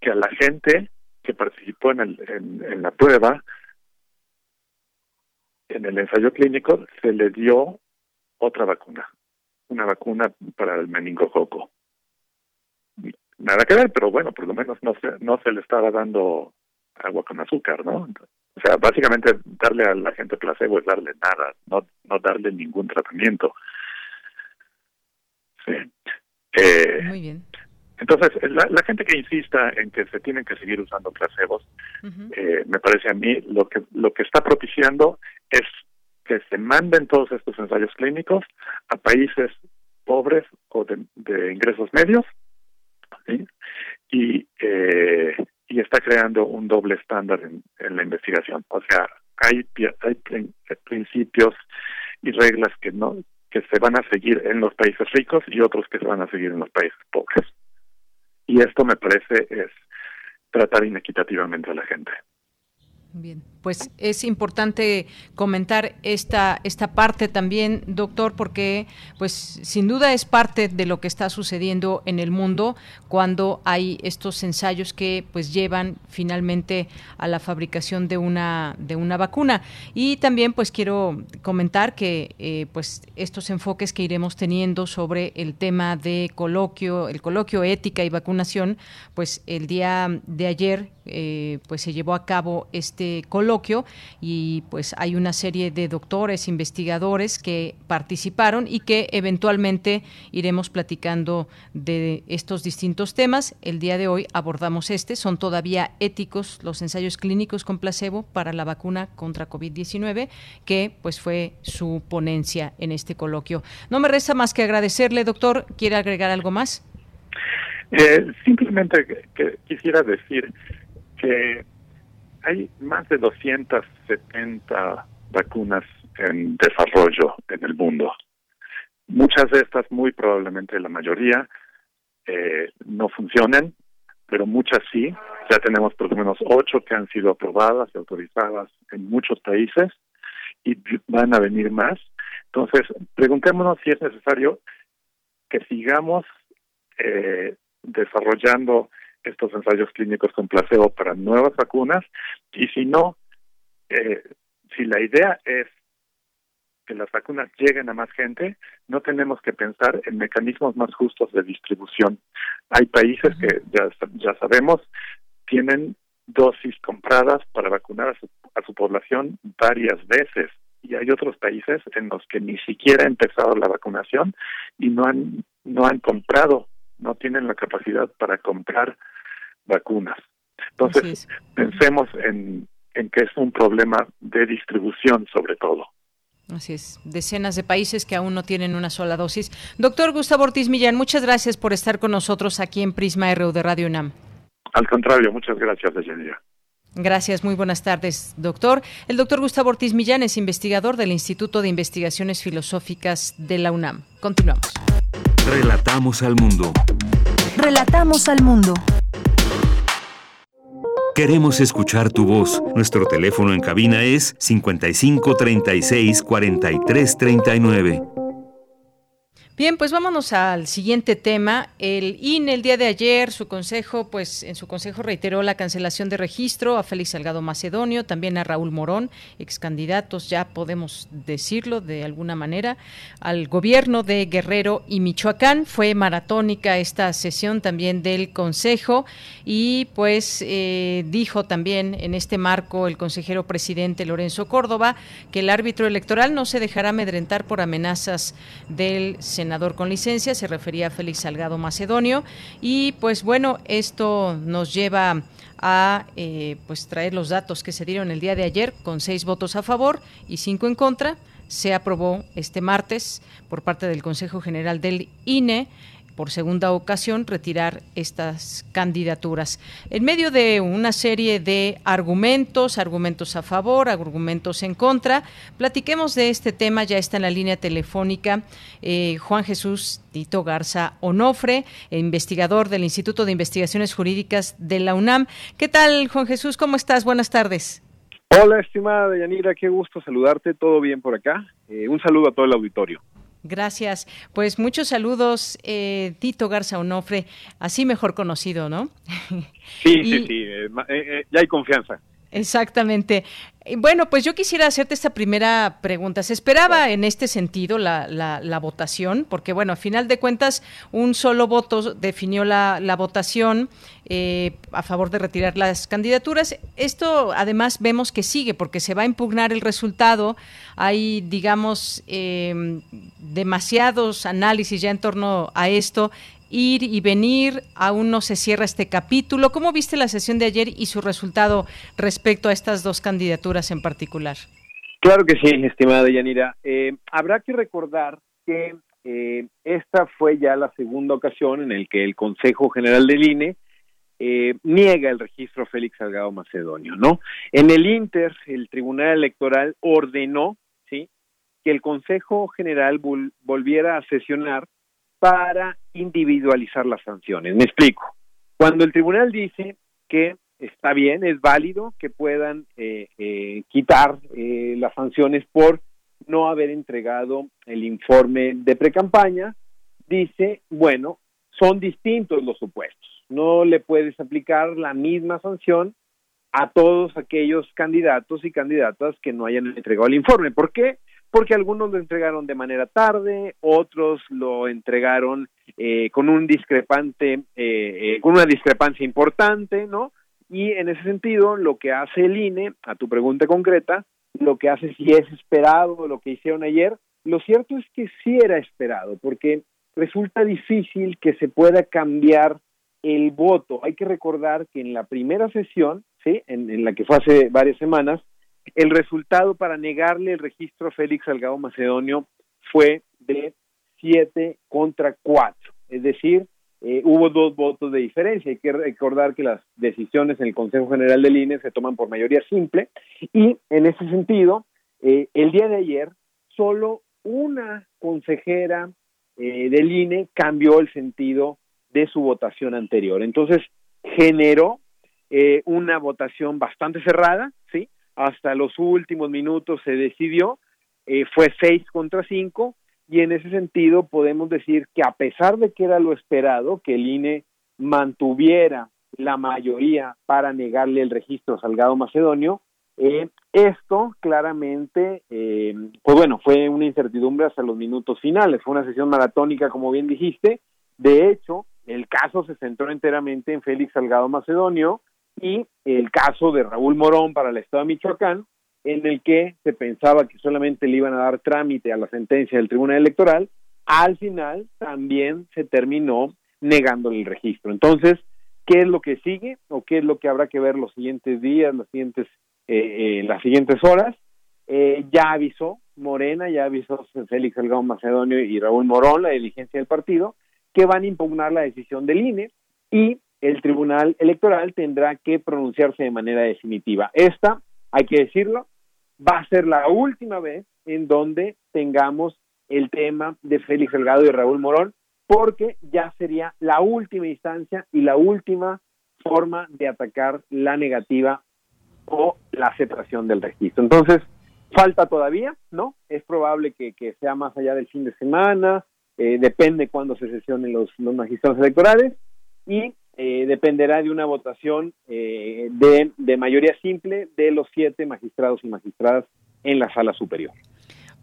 que a la gente que participó en, el, en, la prueba, en el ensayo clínico, se le dio otra vacuna, una vacuna para el meningococo. Nada que ver, pero bueno, por lo menos no se, no se le estaba dando agua con azúcar, ¿no? O sea, básicamente darle a la gente placebo es darle nada, no, no darle ningún tratamiento. Sí. Eh, Muy bien. Entonces, la, la, gente que insista en que se tienen que seguir usando placebos, eh, me parece a mí lo que lo que está propiciando es que se manden todos estos ensayos clínicos a países pobres o de, de ingresos medios, ¿sí? y eh, y está creando un doble estándar en, la investigación. O sea, hay, hay principios y reglas que no que se van a seguir en los países ricos y otros que se van a seguir en los países pobres. Y esto me parece es tratar inequitativamente a la gente. Bien, pues es importante comentar esta esta parte también, doctor, porque pues sin duda es parte de lo que está sucediendo en el mundo cuando hay estos ensayos que pues llevan finalmente a la fabricación de una de una vacuna. Y también pues quiero comentar que eh, pues estos enfoques que iremos teniendo sobre el tema de coloquio, el coloquio ética y vacunación, pues el día de ayer eh, pues se llevó a cabo este coloquio y pues hay una serie de doctores, investigadores que participaron y que eventualmente iremos platicando de estos distintos temas. El día de hoy abordamos este, son todavía éticos los ensayos clínicos con placebo para la vacuna contra COVID-19, que pues fue su ponencia en este coloquio. No me resta más que agradecerle, doctor. ¿Quiere agregar algo más? Eh, simplemente quisiera decir que hay más de 270 vacunas en desarrollo en el mundo. Muchas de estas, muy probablemente la mayoría, eh, no funcionan, pero muchas sí. Ya tenemos por lo menos ocho que han sido aprobadas y autorizadas en muchos países y van a venir más. Entonces, preguntémonos si es necesario que sigamos eh, desarrollando estos ensayos clínicos con placebo para nuevas vacunas. Y si no, eh, si la idea es que las vacunas lleguen a más gente, no tenemos que pensar en mecanismos más justos de distribución. Hay países que ya, ya sabemos tienen dosis compradas para vacunar a su, a su población varias veces. Y hay otros países en los que ni siquiera ha empezado la vacunación y no han no han comprado, no tienen la capacidad para comprar vacunas. Entonces, pensemos en, en que es un problema de distribución sobre todo. Así es, decenas de países que aún no tienen una sola dosis. Doctor Gustavo Ortiz Millán, muchas gracias por estar con nosotros aquí en Prisma RU de Radio UNAM. Al contrario, muchas gracias, Deyanira. Gracias, muy buenas tardes, doctor. El doctor Gustavo Ortiz Millán es investigador del Instituto de Investigaciones Filosóficas de la UNAM. Continuamos. Relatamos al mundo. Relatamos al mundo. Queremos escuchar tu voz. Nuestro teléfono en cabina es 55 36 43 39. Bien, pues vámonos al siguiente tema. El INE el día de ayer, su consejo, pues en su consejo reiteró la cancelación de registro a Félix Salgado Macedonio, también a Raúl Morón, ex candidatos, ya podemos decirlo de alguna manera, al gobierno de Guerrero y Michoacán. Fue maratónica esta sesión también del consejo y pues eh, dijo también en este marco el consejero presidente Lorenzo Córdoba que el árbitro electoral no se dejará amedrentar por amenazas del senador con licencia, se refería a Félix Salgado Macedonio. Y pues bueno, esto nos lleva a eh, pues traer los datos que se dieron el día de ayer con seis votos a favor y cinco en contra. Se aprobó este martes por parte del Consejo General del INE por segunda ocasión retirar estas candidaturas. En medio de una serie de argumentos, argumentos a favor, argumentos en contra, platiquemos de este tema. Ya está en la línea telefónica eh, Juan Jesús Tito Garza Onofre, investigador del Instituto de Investigaciones Jurídicas de la UNAM. ¿Qué tal, Juan Jesús? ¿Cómo estás? Buenas tardes. Hola, estimada Yanira, qué gusto saludarte. ¿Todo bien por acá? Eh, un saludo a todo el auditorio. Gracias. Pues muchos saludos, eh, Tito Garza Onofre, así mejor conocido, ¿no? Sí, <laughs> sí, sí, eh, eh, ya hay confianza. Exactamente. Bueno, pues yo quisiera hacerte esta primera pregunta. ¿Se esperaba en este sentido la, la, votación? Porque, bueno, a final de cuentas, un solo voto definió la, la votación eh, a favor de retirar las candidaturas. Esto, además, vemos que sigue porque se va a impugnar el resultado. Hay, digamos, eh, demasiados análisis ya en torno a esto ir y venir, aún no se cierra este capítulo. ¿Cómo viste la sesión de ayer y su resultado respecto a estas dos candidaturas en particular? Claro que sí, estimada Yanira. Eh, habrá que recordar que eh, esta fue ya la segunda ocasión en el que el Consejo General del INE eh, niega el registro Félix Salgado Macedonio, ¿no? En el Inter, el Tribunal Electoral ordenó, ¿sí?, que el Consejo General volviera a sesionar para individualizar las sanciones. Me explico. Cuando el tribunal dice que está bien, es válido que puedan eh, eh, quitar eh, las sanciones por no haber entregado el informe de precampaña, dice, bueno, son distintos los supuestos. No le puedes aplicar la misma sanción a todos aquellos candidatos y candidatas que no hayan entregado el informe. ¿Por qué? Porque algunos lo entregaron de manera tarde, otros lo entregaron eh, con un discrepante, eh, eh, con una discrepancia importante, ¿no? Y en ese sentido, lo que hace el INE, a tu pregunta concreta, lo que hace si es esperado lo que hicieron ayer, lo cierto es que sí era esperado, porque resulta difícil que se pueda cambiar el voto. Hay que recordar que en la primera sesión, ¿sí? en la que fue hace varias semanas, el resultado para negarle el registro a Félix Salgado Macedonio fue de 7 contra 4, es decir, eh, hubo dos votos de diferencia. Hay que recordar que las decisiones en el Consejo General del INE se toman por mayoría simple y en ese sentido, eh, el día de ayer, solo una consejera eh, del INE cambió el sentido de su votación anterior. Entonces, generó una votación bastante cerrada, ¿sí? Hasta los últimos minutos se decidió, eh, fue seis contra cinco, y en ese sentido podemos decir que a pesar de que era lo esperado, que el INE mantuviera la mayoría para negarle el registro a Salgado Macedonio, eh, esto claramente, eh, pues bueno, fue una incertidumbre hasta los minutos finales, fue una sesión maratónica, como bien dijiste, de hecho, el caso se centró enteramente en Félix Salgado Macedonio, y el caso de Raúl Morón para el Estado de Michoacán, en el que se pensaba que solamente le iban a dar trámite a la sentencia del Tribunal Electoral, al final también se terminó negándole el registro. Entonces, ¿qué es lo que sigue o qué es lo que habrá que ver los siguientes días, las siguientes, eh, eh, las siguientes horas? Eh, ya avisó Morena, ya avisó Félix Salgado Macedonio y Raúl Morón, la diligencia del partido, que van a impugnar la decisión del INE y el Tribunal Electoral tendrá que pronunciarse de manera definitiva. Esta, hay que decirlo, va a ser la última vez en donde tengamos el tema de Félix Delgado y Raúl Morón, porque ya sería la última instancia y la última forma de atacar la negativa o la aceptación del registro. Entonces, falta todavía, ¿no? Es probable que, sea más allá del fin de semana, eh, depende cuándo se sesionen los, los magistrados electorales y eh, dependerá de una votación eh, de, de mayoría simple de los siete magistrados y magistradas en la sala superior.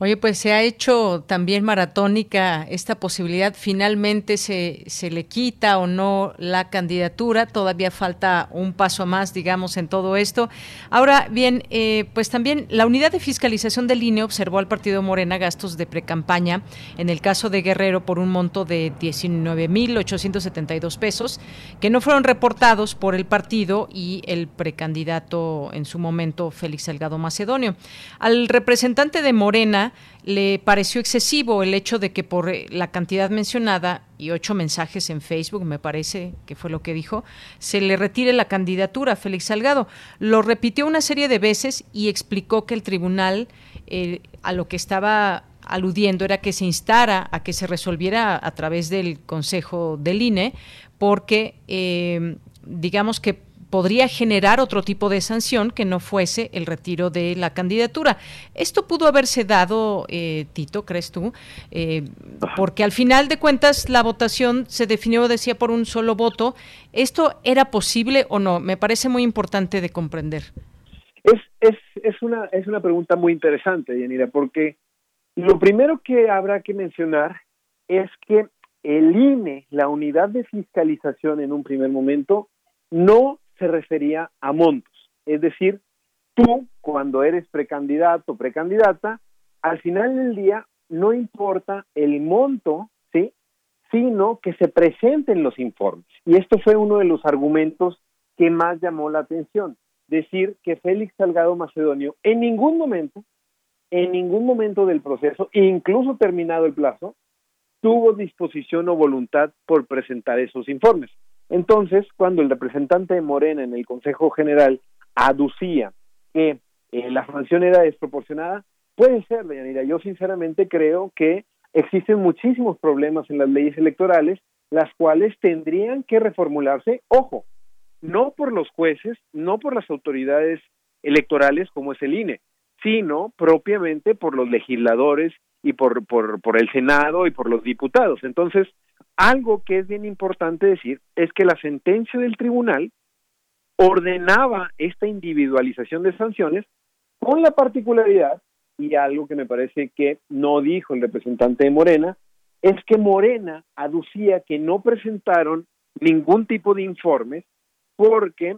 Oye, pues se ha hecho también maratónica esta posibilidad. Finalmente se, se le quita o no la candidatura. Todavía falta un paso más, digamos, en todo esto. Ahora bien, eh, pues también la unidad de fiscalización del INE observó al partido Morena gastos de precampaña en el caso de Guerrero por un monto de 19.872 pesos que no fueron reportados por el partido y el precandidato en su momento, Félix Salgado Macedonio. Al representante de Morena, le pareció excesivo el hecho de que por eh, la cantidad mencionada y ocho mensajes en Facebook, me parece que fue lo que dijo, se le retire la candidatura a Félix Salgado. Lo repitió una serie de veces y explicó que el tribunal eh, a lo que estaba aludiendo era que se instara a que se resolviera a través del Consejo del INE, porque eh, digamos que podría generar otro tipo de sanción que no fuese el retiro de la candidatura. Esto pudo haberse dado, eh, Tito, ¿crees tú? Eh, porque al final de cuentas la votación se definió, decía, por un solo voto. ¿Esto era posible o no? Me parece muy importante de comprender. Es, es, es, una, es una pregunta muy interesante, Yanira, porque lo primero que habrá que mencionar es que el INE, la unidad de fiscalización en un primer momento, no se refería a montos. Es decir, tú cuando eres precandidato o precandidata, al final del día no importa el monto, ¿sí? sino que se presenten los informes. Y esto fue uno de los argumentos que más llamó la atención. Decir que Félix Salgado Macedonio en ningún momento, en ningún momento del proceso, incluso terminado el plazo, tuvo disposición o voluntad por presentar esos informes. Entonces, cuando el representante de Morena en el Consejo General aducía que eh, la sanción era desproporcionada, puede ser, Yanira. Yo sinceramente creo que existen muchísimos problemas en las leyes electorales, las cuales tendrían que reformularse, ojo, no por los jueces, no por las autoridades electorales como es el INE, sino propiamente por los legisladores y por, por el Senado y por los diputados. Entonces, algo que es bien importante decir es que la sentencia del tribunal ordenaba esta individualización de sanciones con la particularidad, y algo que me parece que no dijo el representante de Morena, es que Morena aducía que no presentaron ningún tipo de informes porque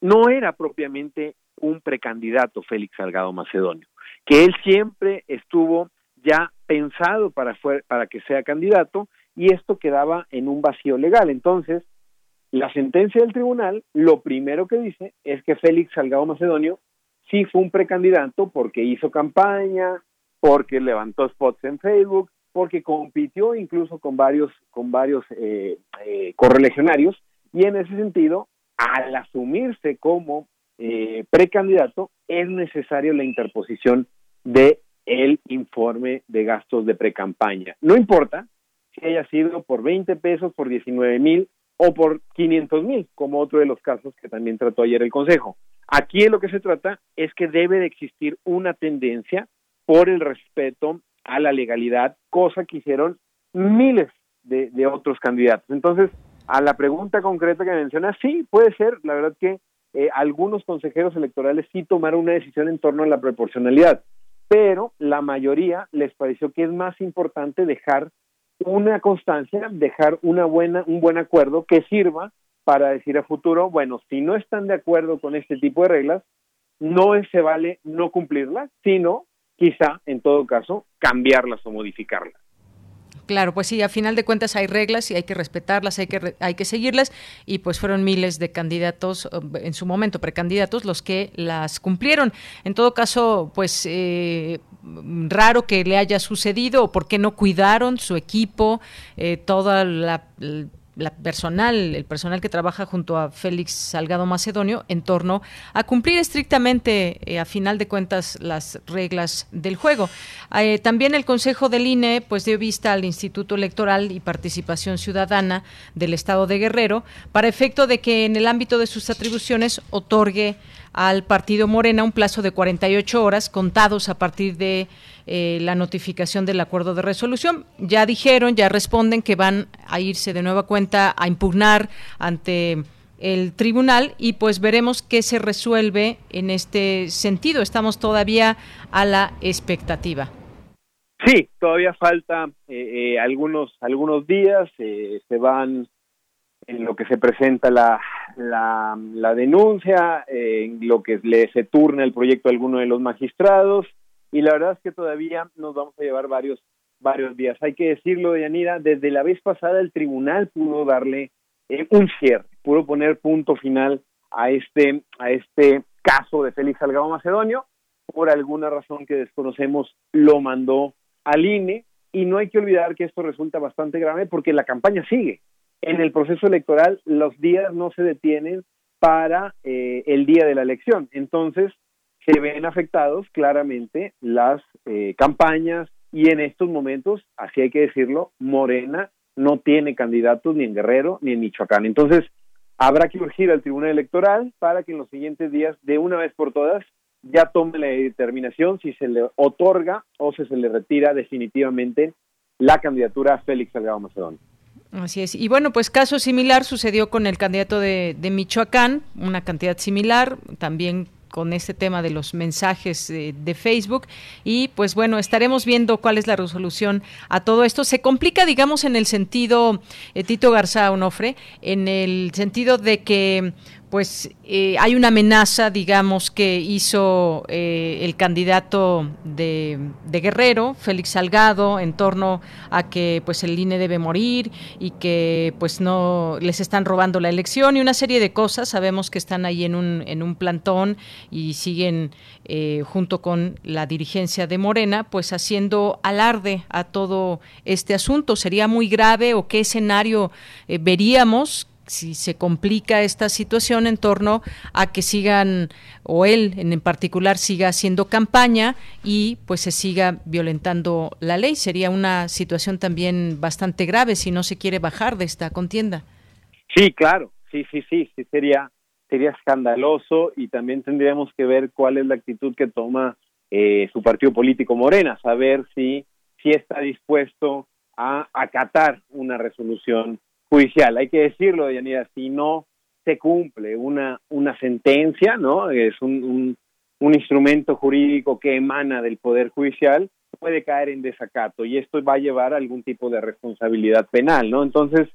no era propiamente un precandidato Félix Salgado Macedonio, que él siempre estuvo ya pensado para, para que sea candidato y esto quedaba en un vacío legal. Entonces, la sentencia del tribunal lo primero que dice es que Félix Salgado Macedonio sí fue un precandidato porque hizo campaña, porque levantó spots en Facebook, porque compitió incluso con varios con varios eh, eh, y en ese sentido, al asumirse como eh, precandidato, es necesario la interposición de el informe de gastos de precampaña. No importa que haya sido por 20 pesos, por 19 mil o por 500 mil, como otro de los casos que también trató ayer el Consejo. Aquí lo que se trata es que debe de existir una tendencia por el respeto a la legalidad, cosa que hicieron miles de, otros candidatos. Entonces, a la pregunta concreta que menciona, sí, puede ser, la verdad que eh, algunos consejeros electorales sí tomaron una decisión en torno a la proporcionalidad, pero la mayoría les pareció que es más importante dejar una constancia, dejar una buena, un buen acuerdo que sirva para decir a futuro, bueno, si no están de acuerdo con este tipo de reglas, no se vale no cumplirlas, sino quizá, en todo caso, cambiarlas o modificarlas. Claro, pues sí, a final de cuentas hay reglas y hay que respetarlas, hay que, hay que seguirlas y pues fueron miles de candidatos, en su momento precandidatos, los que las cumplieron. En todo caso, pues eh, raro que le haya sucedido o por qué no cuidaron su equipo, eh, toda la la personal, el personal que trabaja junto a Félix Salgado Macedonio en torno a cumplir estrictamente, eh, a final de cuentas, las reglas del juego. Eh, también el Consejo del INE pues dio vista al Instituto Electoral y Participación Ciudadana del Estado de Guerrero para efecto de que en el ámbito de sus atribuciones otorgue al partido Morena un plazo de 48 horas contados a partir de eh, la notificación del acuerdo de resolución. Ya dijeron, ya responden que van a irse de nueva cuenta a impugnar ante el tribunal y pues veremos qué se resuelve en este sentido. Estamos todavía a la expectativa. Sí, todavía falta eh, eh, algunos algunos días, se van en lo que se presenta la, la, la denuncia, en lo que le se turna el proyecto a alguno de los magistrados, y la verdad es que todavía nos vamos a llevar varios, varios días. Hay que decirlo, Yanira, desde la vez pasada el tribunal pudo darle eh, un cierre, pudo poner punto final a este, a este caso de Félix Salgado Macedonio, por alguna razón que desconocemos, lo mandó al INE, y no hay que olvidar que esto resulta bastante grave porque la campaña sigue en el proceso electoral los días no se detienen para eh, el día de la elección. Entonces, se ven afectados claramente las eh, campañas y en estos momentos, así hay que decirlo, Morena no tiene candidatos ni en Guerrero ni en Michoacán. Entonces, habrá que urgir al Tribunal Electoral para que en los siguientes días, de una vez por todas, ya tome la determinación si se le otorga o si se le retira definitivamente la candidatura a Félix Salgado Macedonio. Así es. Y bueno, pues caso similar sucedió con el candidato de, de Michoacán, una cantidad similar, también con este tema de los mensajes de, Facebook. Y pues bueno estaremos viendo cuál es la resolución a todo esto. Se complica digamos en el sentido eh, Tito Garza Onofre en el sentido de que pues eh, hay una amenaza, digamos, que hizo eh, el candidato de, Guerrero, Félix Salgado, en torno a que pues el INE debe morir y que pues no les están robando la elección y una serie de cosas. Sabemos que están ahí en un, en un plantón y siguen eh, junto con la dirigencia de Morena, pues haciendo alarde a todo este asunto. ¿Sería muy grave o qué escenario veríamos? Si se complica esta situación en torno a que sigan o él en particular siga haciendo campaña y pues se siga violentando la ley. Sería una situación también bastante grave si no se quiere bajar de esta contienda. Sí claro. Sí sí sí sí sería sería escandaloso y también tendríamos que ver cuál es la actitud que toma eh, su partido político Morena saber si si está dispuesto a acatar una resolución judicial. Hay que decirlo, Yanira, si no se cumple una, una sentencia, ¿no? Es un, un, un instrumento jurídico que emana del Poder Judicial, puede caer en desacato y esto va a llevar a algún tipo de responsabilidad penal, ¿no? Entonces,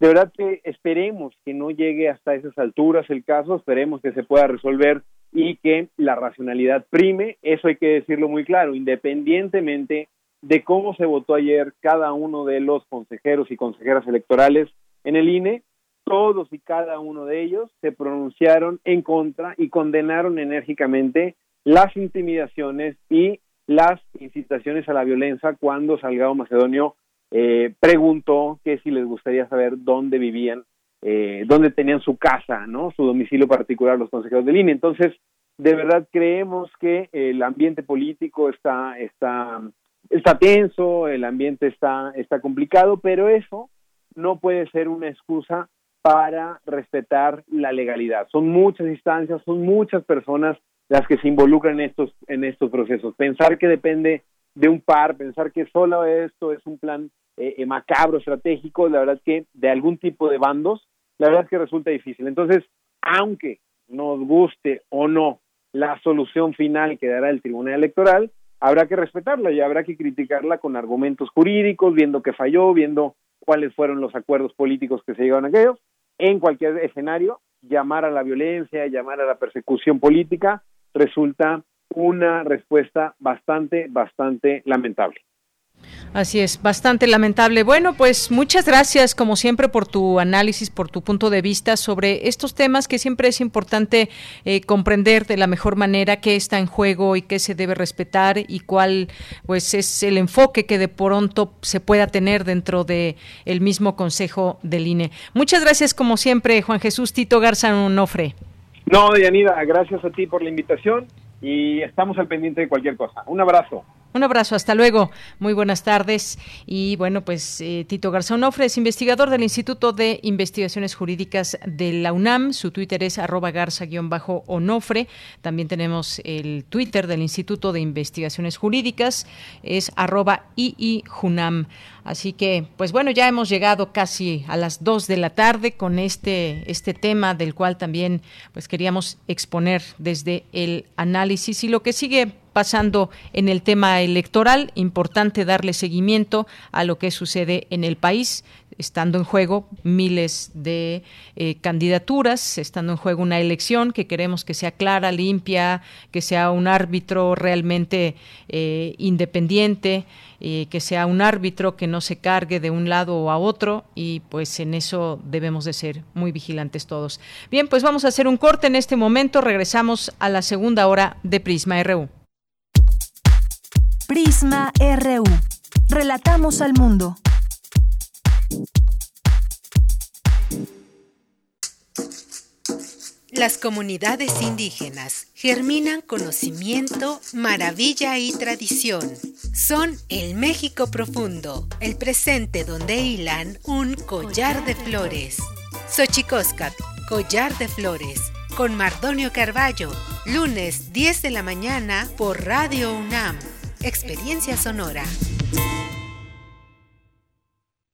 de verdad que esperemos que no llegue hasta esas alturas el caso, esperemos que se pueda resolver y que la racionalidad prime, eso hay que decirlo muy claro, independientemente de cómo se votó ayer cada uno de los consejeros y consejeras electorales en el INE, todos y cada uno de ellos se pronunciaron en contra y condenaron enérgicamente las intimidaciones y las incitaciones a la violencia cuando Salgado Macedonio eh, preguntó que si les gustaría saber dónde vivían, eh, dónde tenían su casa, no, su domicilio particular los consejeros del INE. Entonces, de verdad creemos que el ambiente político está está está tenso, el ambiente está, está complicado, pero eso no puede ser una excusa para respetar la legalidad. Son muchas instancias, son muchas personas las que se involucran en estos, en estos procesos. Pensar que depende de un par, pensar que solo esto es un plan eh, eh, macabro, estratégico, la verdad es que de algún tipo de bandos, la verdad es que resulta difícil. Entonces, aunque nos guste o no la solución final que dará el Tribunal Electoral, habrá que respetarla y habrá que criticarla con argumentos jurídicos, viendo que falló, viendo cuáles fueron los acuerdos políticos que se llegaron a aquellos. En cualquier escenario, llamar a la violencia, llamar a la persecución política, resulta una respuesta bastante, bastante lamentable. Así es, bastante lamentable. Bueno, pues muchas gracias como siempre por tu análisis, por tu punto de vista sobre estos temas que siempre es importante eh, comprender de la mejor manera qué está en juego y qué se debe respetar y cuál pues es el enfoque que de pronto se pueda tener dentro de el mismo Consejo del INE. Muchas gracias como siempre, Juan Jesús Tito Garza Onofre. No, Dianida, gracias a ti por la invitación y estamos al pendiente de cualquier cosa. Un abrazo. Un abrazo, hasta luego. Muy buenas tardes. Y bueno, pues eh, Tito Garzón es investigador del Instituto de Investigaciones Jurídicas de la UNAM. Su Twitter es arroba garza-onofre. También tenemos el Twitter del Instituto de Investigaciones Jurídicas, es arroba iijunam. Así que, pues bueno, ya hemos llegado casi a las dos de la tarde con este, este tema del cual también pues queríamos exponer desde el análisis y lo que sigue pasando en el tema electoral. Importante darle seguimiento a lo que sucede en el país estando en juego miles de eh, candidaturas, estando en juego una elección que queremos que sea clara, limpia, que sea un árbitro realmente eh, independiente, eh, que sea un árbitro que no se cargue de un lado a otro y pues en eso debemos de ser muy vigilantes todos. Bien, pues vamos a hacer un corte en este momento, regresamos a la segunda hora de Prisma RU. Prisma RU. Relatamos al mundo. Las comunidades indígenas germinan conocimiento, maravilla y tradición. Son el México profundo, el presente donde hilan un collar de flores. Xochicóscat, collar de flores, con Mardonio Carballo, lunes 10 de la mañana por Radio UNAM. Experiencia Sonora.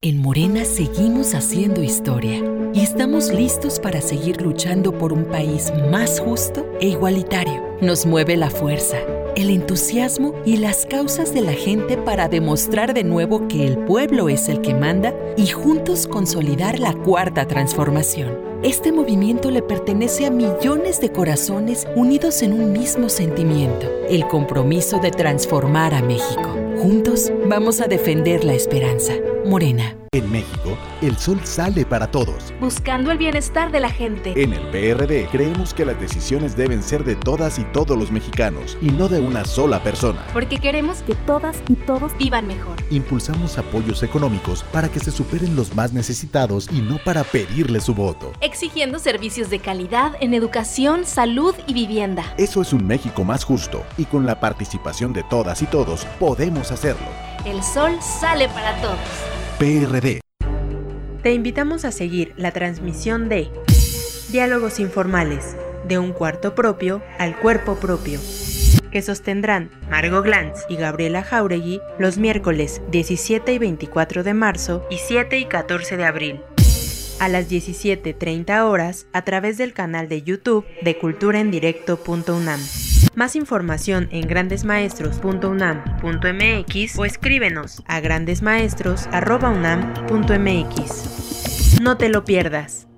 En Morena seguimos haciendo historia y estamos listos para seguir luchando por un país más justo e igualitario. Nos mueve la fuerza, el entusiasmo y las causas de la gente para demostrar de nuevo que el pueblo es el que manda y juntos consolidar la cuarta transformación. Este movimiento le pertenece a millones de corazones unidos en un mismo sentimiento, el compromiso de transformar a México. Juntos vamos a defender la esperanza. Morena. En México, el sol sale para todos. Buscando el bienestar de la gente. En el PRD creemos que las decisiones deben ser de todas y todos los mexicanos y no de una sola persona. Porque queremos que todas y todos vivan mejor. Impulsamos apoyos económicos para que se superen los más necesitados y no para pedirle su voto. Exigiendo servicios de calidad en educación, salud y vivienda. Eso es un México más justo y con la participación de todas y todos podemos hacerlo. El sol sale para todos. PRD. Te invitamos a seguir la transmisión de Diálogos Informales, de un cuarto propio al cuerpo propio, que sostendrán Margot Glantz y Gabriela Jauregui los miércoles 17 y 24 de marzo y 7 y 14 de abril a las 17.30 horas a través del canal de YouTube de culturaendirecto.unam. Más información en grandesmaestros.unam.mx o escríbenos a grandesmaestros.unam.mx. No te lo pierdas.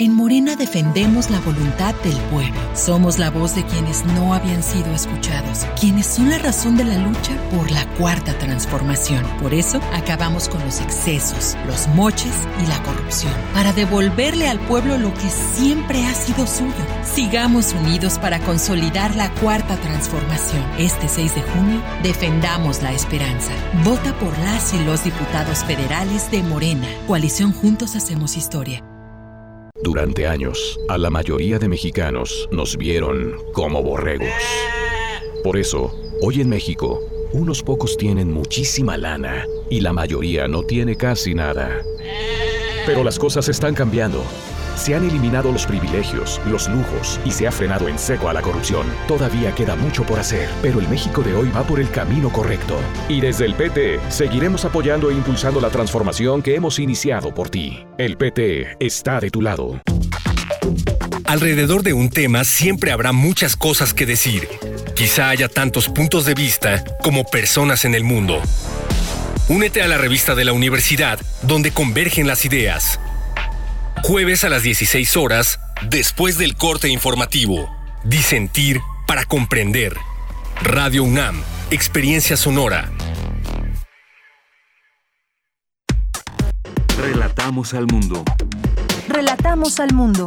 En Morena defendemos la voluntad del pueblo. Somos la voz de quienes no habían sido escuchados, quienes son la razón de la lucha por la cuarta transformación. Por eso acabamos con los excesos, los moches y la corrupción, para devolverle al pueblo lo que siempre ha sido suyo. Sigamos unidos para consolidar la cuarta transformación. Este 6 de junio, defendamos la esperanza. Vota por las y los diputados federales de Morena. Coalición Juntos Hacemos Historia. Durante años, a la mayoría de mexicanos nos vieron como borregos. Por eso, hoy en México, unos pocos tienen muchísima lana y la mayoría no tiene casi nada. Pero las cosas están cambiando. Se han eliminado los privilegios, los lujos y se ha frenado en seco a la corrupción. Todavía queda mucho por hacer, pero el México de hoy va por el camino correcto. Y desde el PT seguiremos apoyando e impulsando la transformación que hemos iniciado por ti. El PT está de tu lado. Alrededor de un tema siempre habrá muchas cosas que decir. Quizá haya tantos puntos de vista como personas en el mundo. Únete a la revista de la universidad donde convergen las ideas Jueves a las 16 horas, después del corte informativo. disentir para comprender. Radio UNAM, experiencia sonora. Relatamos al mundo. Relatamos al mundo.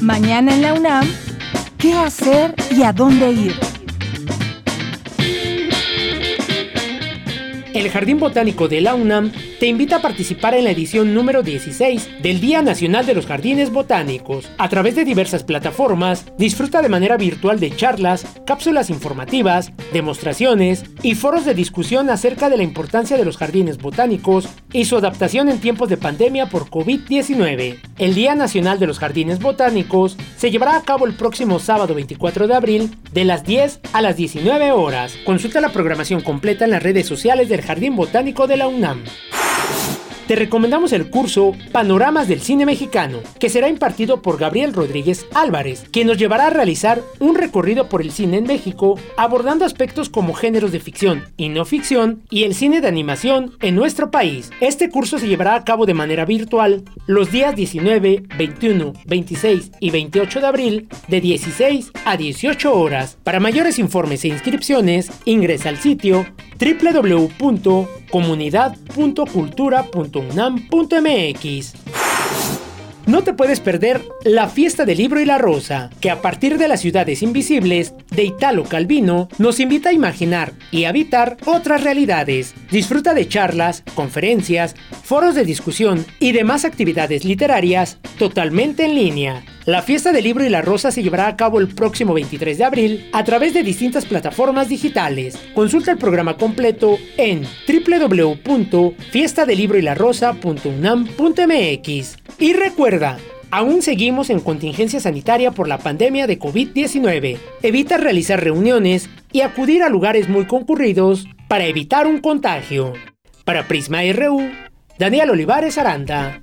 Mañana en la UNAM, ¿qué hacer y a dónde ir? El Jardín Botánico de la UNAM te invita a participar en la edición número 16 del Día Nacional de los Jardines Botánicos. A través de diversas plataformas, disfruta de manera virtual de charlas, cápsulas informativas, demostraciones y foros de discusión acerca de la importancia de los jardines botánicos y su adaptación en tiempos de pandemia por COVID-19. El Día Nacional de los Jardines Botánicos se llevará a cabo el próximo sábado 24 de abril de las 10 a las 19 horas. Consulta la programación completa en las redes sociales del Jardín Botánico de la UNAM te recomendamos el curso Panoramas del Cine Mexicano, que será impartido por Gabriel Rodríguez Álvarez, quien nos llevará a realizar un recorrido por el cine en México, abordando aspectos como géneros de ficción y no ficción y el cine de animación en nuestro país. Este curso se llevará a cabo de manera virtual los días 19, 21, 26 y 28 de abril de 16 a 18 horas. Para mayores informes e inscripciones, ingresa al sitio www.comunidad.cultura.unam.mx. No te puedes perder la fiesta del libro y la rosa, que a partir de las ciudades invisibles de Italo Calvino nos invita a imaginar y habitar otras realidades. Disfruta de charlas, conferencias, foros de discusión y demás actividades literarias totalmente en línea. La fiesta del libro y la rosa se llevará a cabo el próximo 23 de abril a través de distintas plataformas digitales. Consulta el programa completo en www.fiestadelibroylarosa.unam.mx. Y recuerda, aún seguimos en contingencia sanitaria por la pandemia de COVID-19. Evita realizar reuniones y acudir a lugares muy concurridos para evitar un contagio. Para Prisma RU, Daniel Olivares Aranda.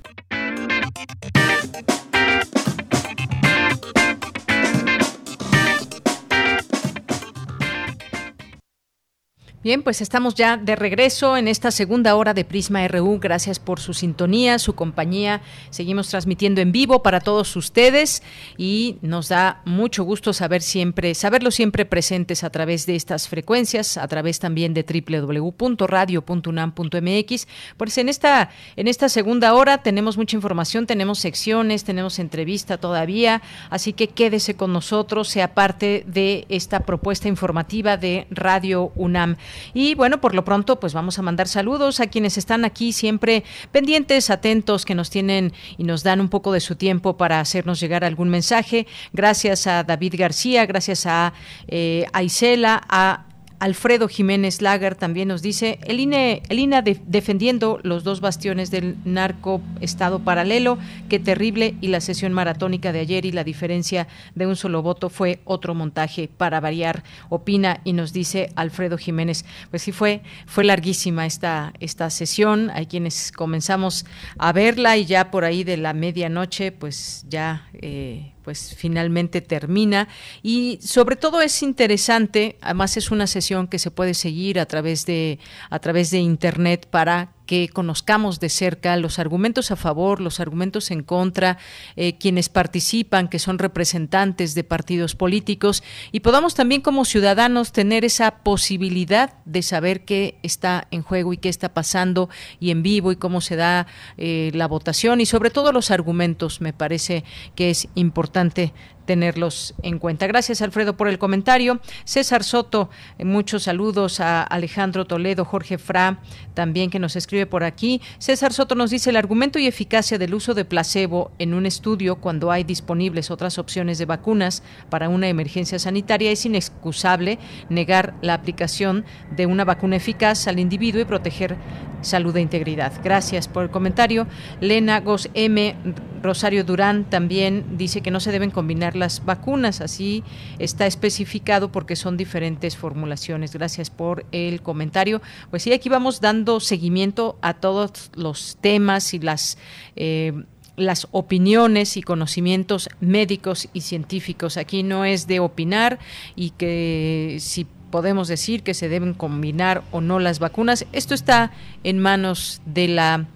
Bien, pues estamos ya de regreso en esta segunda hora de Prisma RU. Gracias por su sintonía, su compañía. Seguimos transmitiendo en vivo para todos ustedes y nos da mucho gusto saber siempre, saberlos siempre presentes a través de estas frecuencias, a través también de www.radio.unam.mx. Pues en esta en esta segunda hora tenemos mucha información, tenemos secciones, tenemos entrevista todavía, así que quédese con nosotros, sea parte de esta propuesta informativa de Radio UNAM. Y bueno, por lo pronto, pues vamos a mandar saludos a quienes están aquí siempre pendientes, atentos, que nos tienen y nos dan un poco de su tiempo para hacernos llegar algún mensaje. Gracias a David García, gracias a, eh, a Isela, a Alfredo Jiménez Lager también nos dice, el INE, el defendiendo los dos bastiones del narco estado paralelo, qué terrible, y la sesión maratónica de ayer y la diferencia de un solo voto fue otro montaje para variar, opina y nos dice Alfredo Jiménez. Pues sí fue, fue larguísima esta, esta sesión, hay quienes comenzamos a verla y ya por ahí de la medianoche, pues ya eh, pues finalmente termina. Y sobre todo es interesante, además es una sesión que se puede seguir a través de a través de internet para que conozcamos de cerca los argumentos a favor, los argumentos en contra, eh, quienes participan, que son representantes de partidos políticos, y podamos también como ciudadanos tener esa posibilidad de saber qué está en juego y qué está pasando y en vivo y cómo se da eh, la votación y sobre todo los argumentos. Me parece que es importante tenerlos en cuenta. Gracias, Alfredo, por el comentario. César Soto, eh, muchos saludos a Alejandro Toledo, Jorge Fra, también que nos escribe por aquí. César Soto nos dice el argumento y eficacia del uso de placebo en un estudio cuando hay disponibles otras opciones de vacunas para una emergencia sanitaria es inexcusable negar la aplicación de una vacuna eficaz al individuo y proteger salud e integridad. Gracias por el comentario. Lena Gos M. Rosario Durán también dice que no se deben combinar las vacunas, así está especificado porque son diferentes formulaciones. Gracias por el comentario. Pues sí, aquí vamos dando seguimiento a todos los temas y las eh, las opiniones y conocimientos médicos y científicos. Aquí no es de opinar y que si podemos decir que se deben combinar o no las vacunas. Esto está en manos de la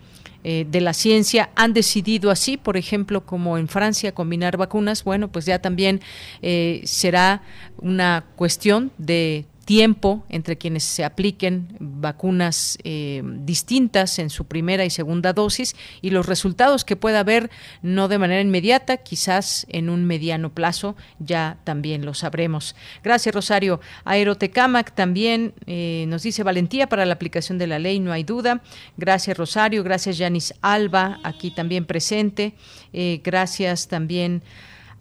eh, de la ciencia han decidido así, por ejemplo, como en Francia, combinar vacunas, bueno, pues ya también eh, será una cuestión de tiempo entre quienes se apliquen vacunas eh, distintas en su primera y segunda dosis y los resultados que pueda haber no de manera inmediata, quizás en un mediano plazo, ya también lo sabremos. Gracias, Rosario. Aerotecamac también eh, nos dice valentía para la aplicación de la ley, no hay duda. Gracias, Rosario. Gracias, Yanis Alba, aquí también presente. Eh, gracias también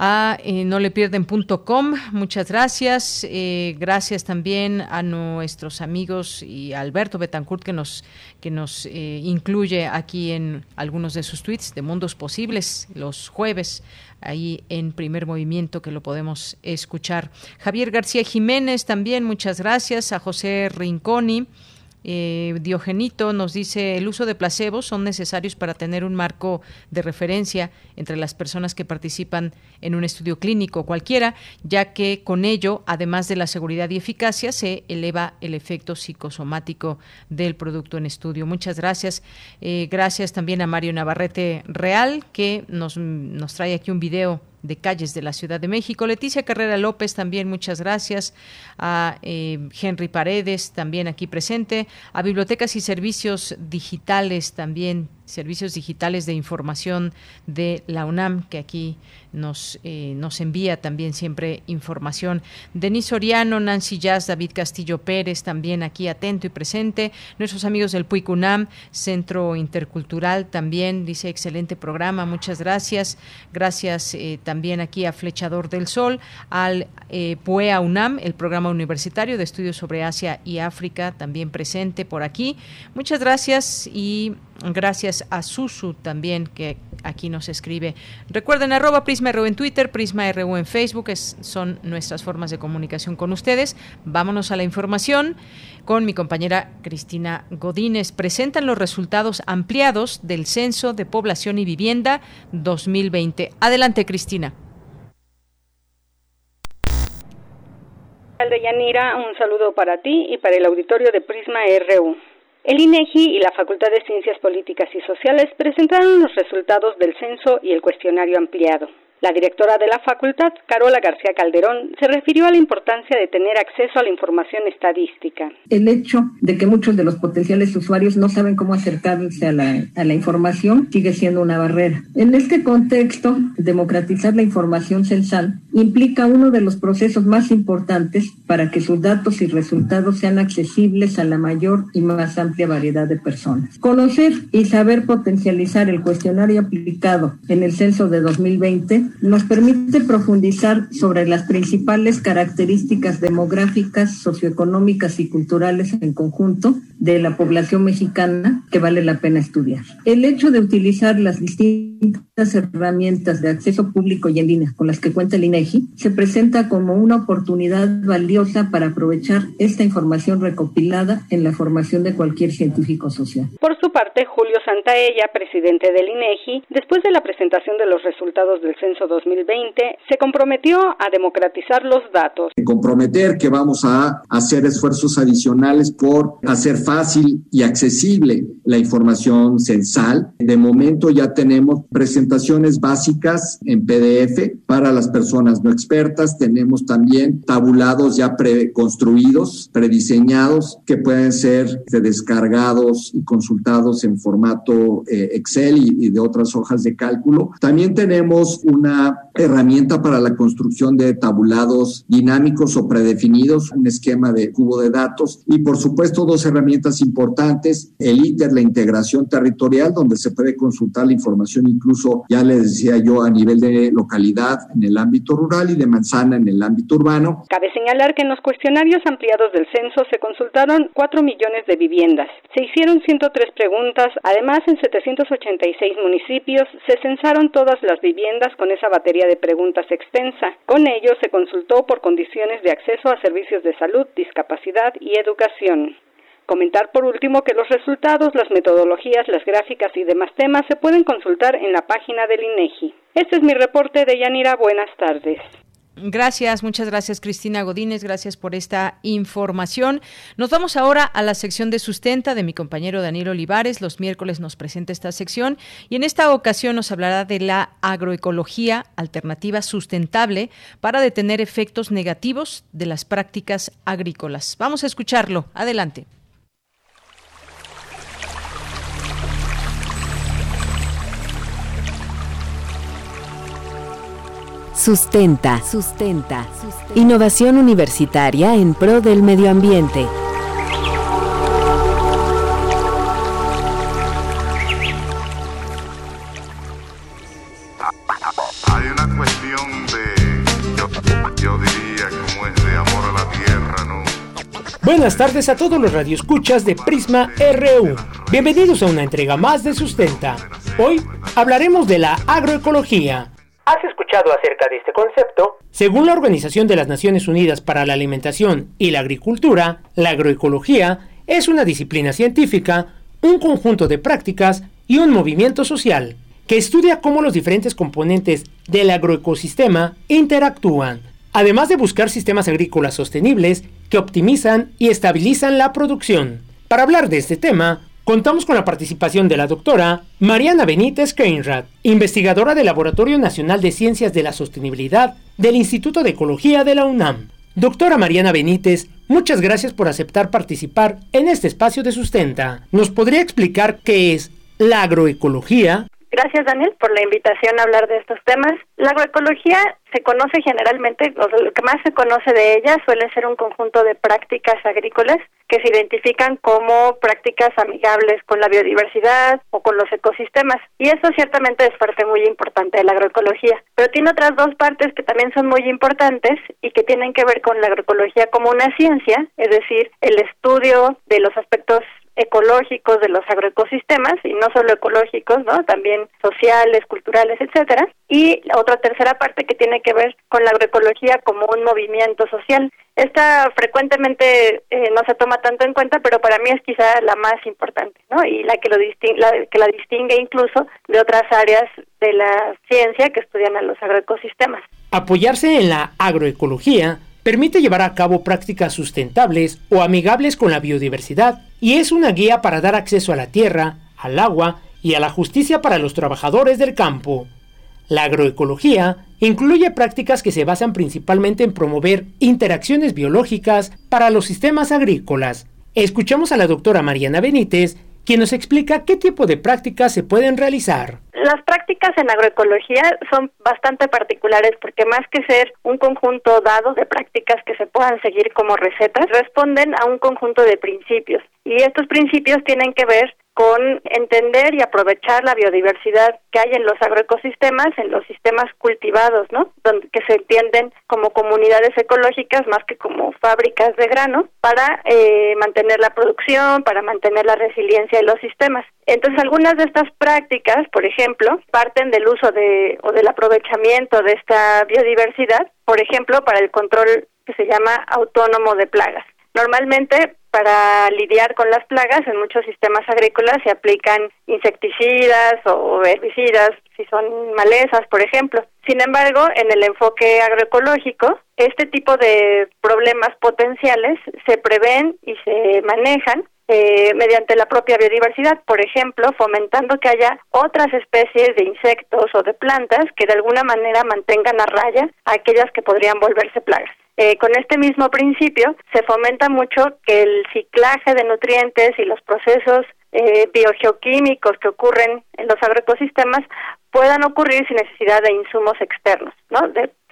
a eh. Muchas gracias. Eh, gracias también a nuestros amigos y a Alberto Betancourt que nos, que nos eh, incluye aquí en algunos de sus tweets de Mundos Posibles los jueves ahí en primer movimiento que lo podemos escuchar. Javier García Jiménez también, muchas gracias. A José Rinconi. Eh, Diogenito nos dice el uso de placebos son necesarios para tener un marco de referencia entre las personas que participan en un estudio clínico cualquiera, ya que con ello, además de la seguridad y eficacia, se eleva el efecto psicosomático del producto en estudio. Muchas gracias. Eh, gracias también a Mario Navarrete Real, que nos, nos trae aquí un video de calles de la Ciudad de México. Leticia Carrera López también, muchas gracias. A eh, Henry Paredes también aquí presente. A Bibliotecas y Servicios Digitales también servicios digitales de información de la UNAM, que aquí nos, eh, nos envía también siempre información. Denis Oriano, Nancy Jazz, David Castillo Pérez, también aquí atento y presente. Nuestros amigos del PUIC UNAM, Centro Intercultural, también dice excelente programa, muchas gracias. Gracias eh, también aquí a Flechador del Sol, al eh, PUEA UNAM, el programa universitario de estudios sobre Asia y África, también presente por aquí. Muchas gracias y Gracias a Susu también que aquí nos escribe. Recuerden arroba Prisma RU en Twitter, Prisma RU en Facebook, son nuestras formas de comunicación con ustedes. Vámonos a la información con mi compañera Cristina Godínez. Presentan los resultados ampliados del Censo de Población y Vivienda 2020. Adelante, Cristina. De Yanira, un saludo para ti y para el auditorio de Prisma RU. El INEGI y la Facultad de Ciencias Políticas y Sociales presentaron los resultados del censo y el cuestionario ampliado. La directora de la facultad, Carola García Calderón, se refirió a la importancia de tener acceso a la información estadística. El hecho de que muchos de los potenciales usuarios no saben cómo acercarse a la, a la información sigue siendo una barrera. En este contexto, democratizar la información censal implica uno de los procesos más importantes para que sus datos y resultados sean accesibles a la mayor y más amplia variedad de personas. Conocer y saber potencializar el cuestionario aplicado en el censo de 2020 nos permite profundizar sobre las principales características demográficas, socioeconómicas y culturales en conjunto de la población mexicana que vale la pena estudiar. El hecho de utilizar las distintas herramientas de acceso público y en línea con las que cuenta el INEGI se presenta como una oportunidad valiosa para aprovechar esta información recopilada en la formación de cualquier científico social. Por su parte, Julio Santaella, presidente del INEGI, después de la presentación de los resultados del censo 2020, se comprometió a democratizar los datos. Comprometer que vamos a hacer esfuerzos adicionales por hacer fácil y accesible la información censal. De momento ya tenemos presentaciones básicas en PDF para las personas no expertas. Tenemos también tabulados ya preconstruidos, prediseñados, que pueden ser descargados y consultados en formato eh, Excel y, y de otras hojas de cálculo. También tenemos una herramienta para la construcción de tabulados dinámicos o predefinidos, un esquema de cubo de datos y por supuesto dos herramientas importantes, el ITER, la integración territorial, donde se puede consultar la información incluso, ya les decía yo, a nivel de localidad en el ámbito rural y de manzana en el ámbito urbano. Cabe señalar que en los cuestionarios ampliados del censo se consultaron 4 millones de viviendas. Se hicieron 103 preguntas, además en 786 municipios se censaron todas las viviendas con esa batería de preguntas extensa. Con ello se consultó por condiciones de acceso a servicios de salud, discapacidad y educación. Comentar por último que los resultados, las metodologías, las gráficas y demás temas se pueden consultar en la página del INEGI. Este es mi reporte de Yanira. Buenas tardes. Gracias, muchas gracias Cristina Godínez, gracias por esta información. Nos vamos ahora a la sección de sustenta de mi compañero Daniel Olivares. Los miércoles nos presenta esta sección y en esta ocasión nos hablará de la agroecología alternativa sustentable para detener efectos negativos de las prácticas agrícolas. Vamos a escucharlo. Adelante. Sustenta. Sustenta. Innovación universitaria en pro del medio ambiente. Hay una cuestión de, yo, diría, como es de amor a la tierra, ¿no? Buenas tardes a todos los radioescuchas de Prisma RU. Bienvenidos a una entrega más de Sustenta. Hoy hablaremos de la agroecología ¿Has escuchado acerca de este concepto? Según la Organización de las Naciones Unidas para la Alimentación y la Agricultura, la agroecología es una disciplina científica, un conjunto de prácticas y un movimiento social que estudia cómo los diferentes componentes del agroecosistema interactúan, además de buscar sistemas agrícolas sostenibles que optimizan y estabilizan la producción. Para hablar de este tema, Contamos con la participación de la doctora Mariana Benítez Keinrad, investigadora del Laboratorio Nacional de Ciencias de la Sostenibilidad del Instituto de Ecología de la UNAM. Doctora Mariana Benítez, muchas gracias por aceptar participar en este espacio de sustenta. ¿Nos podría explicar qué es la agroecología? Gracias, Daniel, por la invitación a hablar de estos temas. La agroecología se conoce generalmente, o lo que más se conoce de ella suele ser un conjunto de prácticas agrícolas que se identifican como prácticas amigables con la biodiversidad o con los ecosistemas. Y eso ciertamente es parte muy importante de la agroecología. Pero tiene otras dos partes que también son muy importantes y que tienen que ver con la agroecología como una ciencia, es decir, el estudio de los aspectos ecológicos de los agroecosistemas y no solo ecológicos, ¿no? También sociales, culturales, etcétera. Y otra tercera parte que tiene que ver con la agroecología como un movimiento social. Esta frecuentemente eh, no se toma tanto en cuenta, pero para mí es quizá la más importante, ¿no? Y la que lo distingue, la, que la distingue incluso de otras áreas de la ciencia que estudian a los agroecosistemas. Apoyarse en la agroecología permite llevar a cabo prácticas sustentables o amigables con la biodiversidad y es una guía para dar acceso a la tierra, al agua y a la justicia para los trabajadores del campo. La agroecología incluye prácticas que se basan principalmente en promover interacciones biológicas para los sistemas agrícolas. Escuchamos a la doctora Mariana Benítez, quien nos explica qué tipo de prácticas se pueden realizar. Las prácticas en agroecología son bastante particulares porque más que ser un conjunto dado de prácticas que se puedan seguir como recetas, responden a un conjunto de principios. Y estos principios tienen que ver con entender y aprovechar la biodiversidad que hay en los agroecosistemas, en los sistemas cultivados, ¿no? Que se entienden como comunidades ecológicas más que como fábricas de grano para eh, mantener la producción, para mantener la resiliencia de los sistemas. Entonces, algunas de estas prácticas, por ejemplo, parten del uso de o del aprovechamiento de esta biodiversidad, por ejemplo, para el control que se llama autónomo de plagas. Normalmente para lidiar con las plagas en muchos sistemas agrícolas se aplican insecticidas o herbicidas si son malezas, por ejemplo. Sin embargo, en el enfoque agroecológico, este tipo de problemas potenciales se prevén y se manejan eh, mediante la propia biodiversidad, por ejemplo, fomentando que haya otras especies de insectos o de plantas que de alguna manera mantengan a raya a aquellas que podrían volverse plagas. Eh, con este mismo principio se fomenta mucho que el ciclaje de nutrientes y los procesos eh, biogeoquímicos que ocurren en los agroecosistemas puedan ocurrir sin necesidad de insumos externos, ¿no?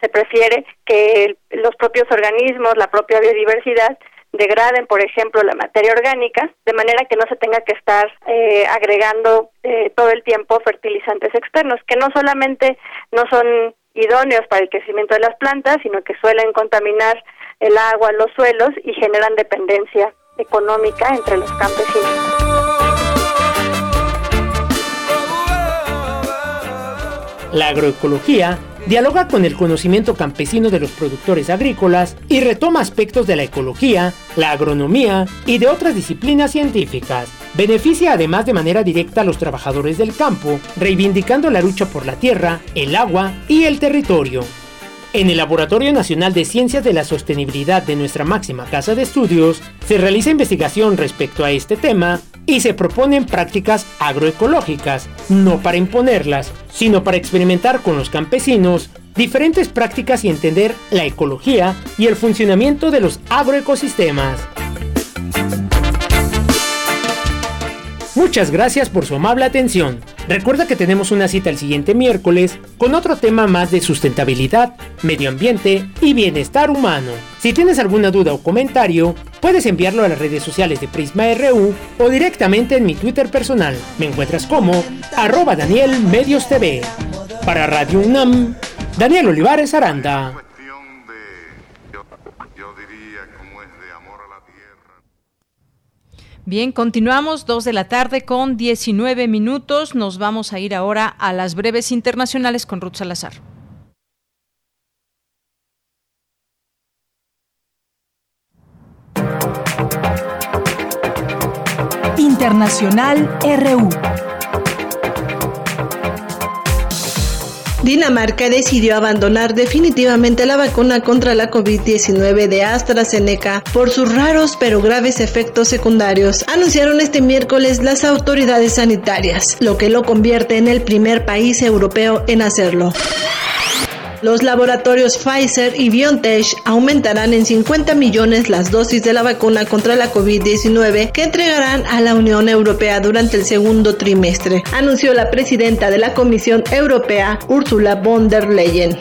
se prefiere que los propios organismos, la propia biodiversidad degraden, por ejemplo, la materia orgánica, de manera que no se tenga que estar eh, agregando eh, todo el tiempo fertilizantes externos, que no solamente no son idóneos para el crecimiento de las plantas, sino que suelen contaminar el agua, los suelos y generan dependencia económica entre los campesinos. La agroecología dialoga con el conocimiento campesino de los productores agrícolas y retoma aspectos de la ecología, la agronomía y de otras disciplinas científicas. Beneficia además de manera directa a los trabajadores del campo, reivindicando la lucha por la tierra, el agua y el territorio. En el Laboratorio Nacional de Ciencias de la Sostenibilidad de nuestra máxima casa de estudios, se realiza investigación respecto a este tema y se proponen prácticas agroecológicas, no para imponerlas, sino para experimentar con los campesinos diferentes prácticas y entender la ecología y el funcionamiento de los agroecosistemas. Muchas gracias por su amable atención. Recuerda que tenemos una cita el siguiente miércoles con otro tema más de sustentabilidad, medio ambiente y bienestar humano. Si tienes alguna duda o comentario, puedes enviarlo a las redes sociales de Prisma RU o directamente en mi Twitter personal. Me encuentras como arroba Daniel Medios TV. Para Radio UNAM, Daniel Olivares Aranda. Bien, continuamos, dos de la tarde con 19 minutos. Nos vamos a ir ahora a las breves internacionales con Ruth Salazar. Internacional RU. Dinamarca decidió abandonar definitivamente la vacuna contra la COVID-19 de AstraZeneca por sus raros pero graves efectos secundarios, anunciaron este miércoles las autoridades sanitarias, lo que lo convierte en el primer país europeo en hacerlo. Los laboratorios Pfizer y BioNTech aumentarán en 50 millones las dosis de la vacuna contra la COVID-19 que entregarán a la Unión Europea durante el segundo trimestre, anunció la presidenta de la Comisión Europea, Ursula von der Leyen.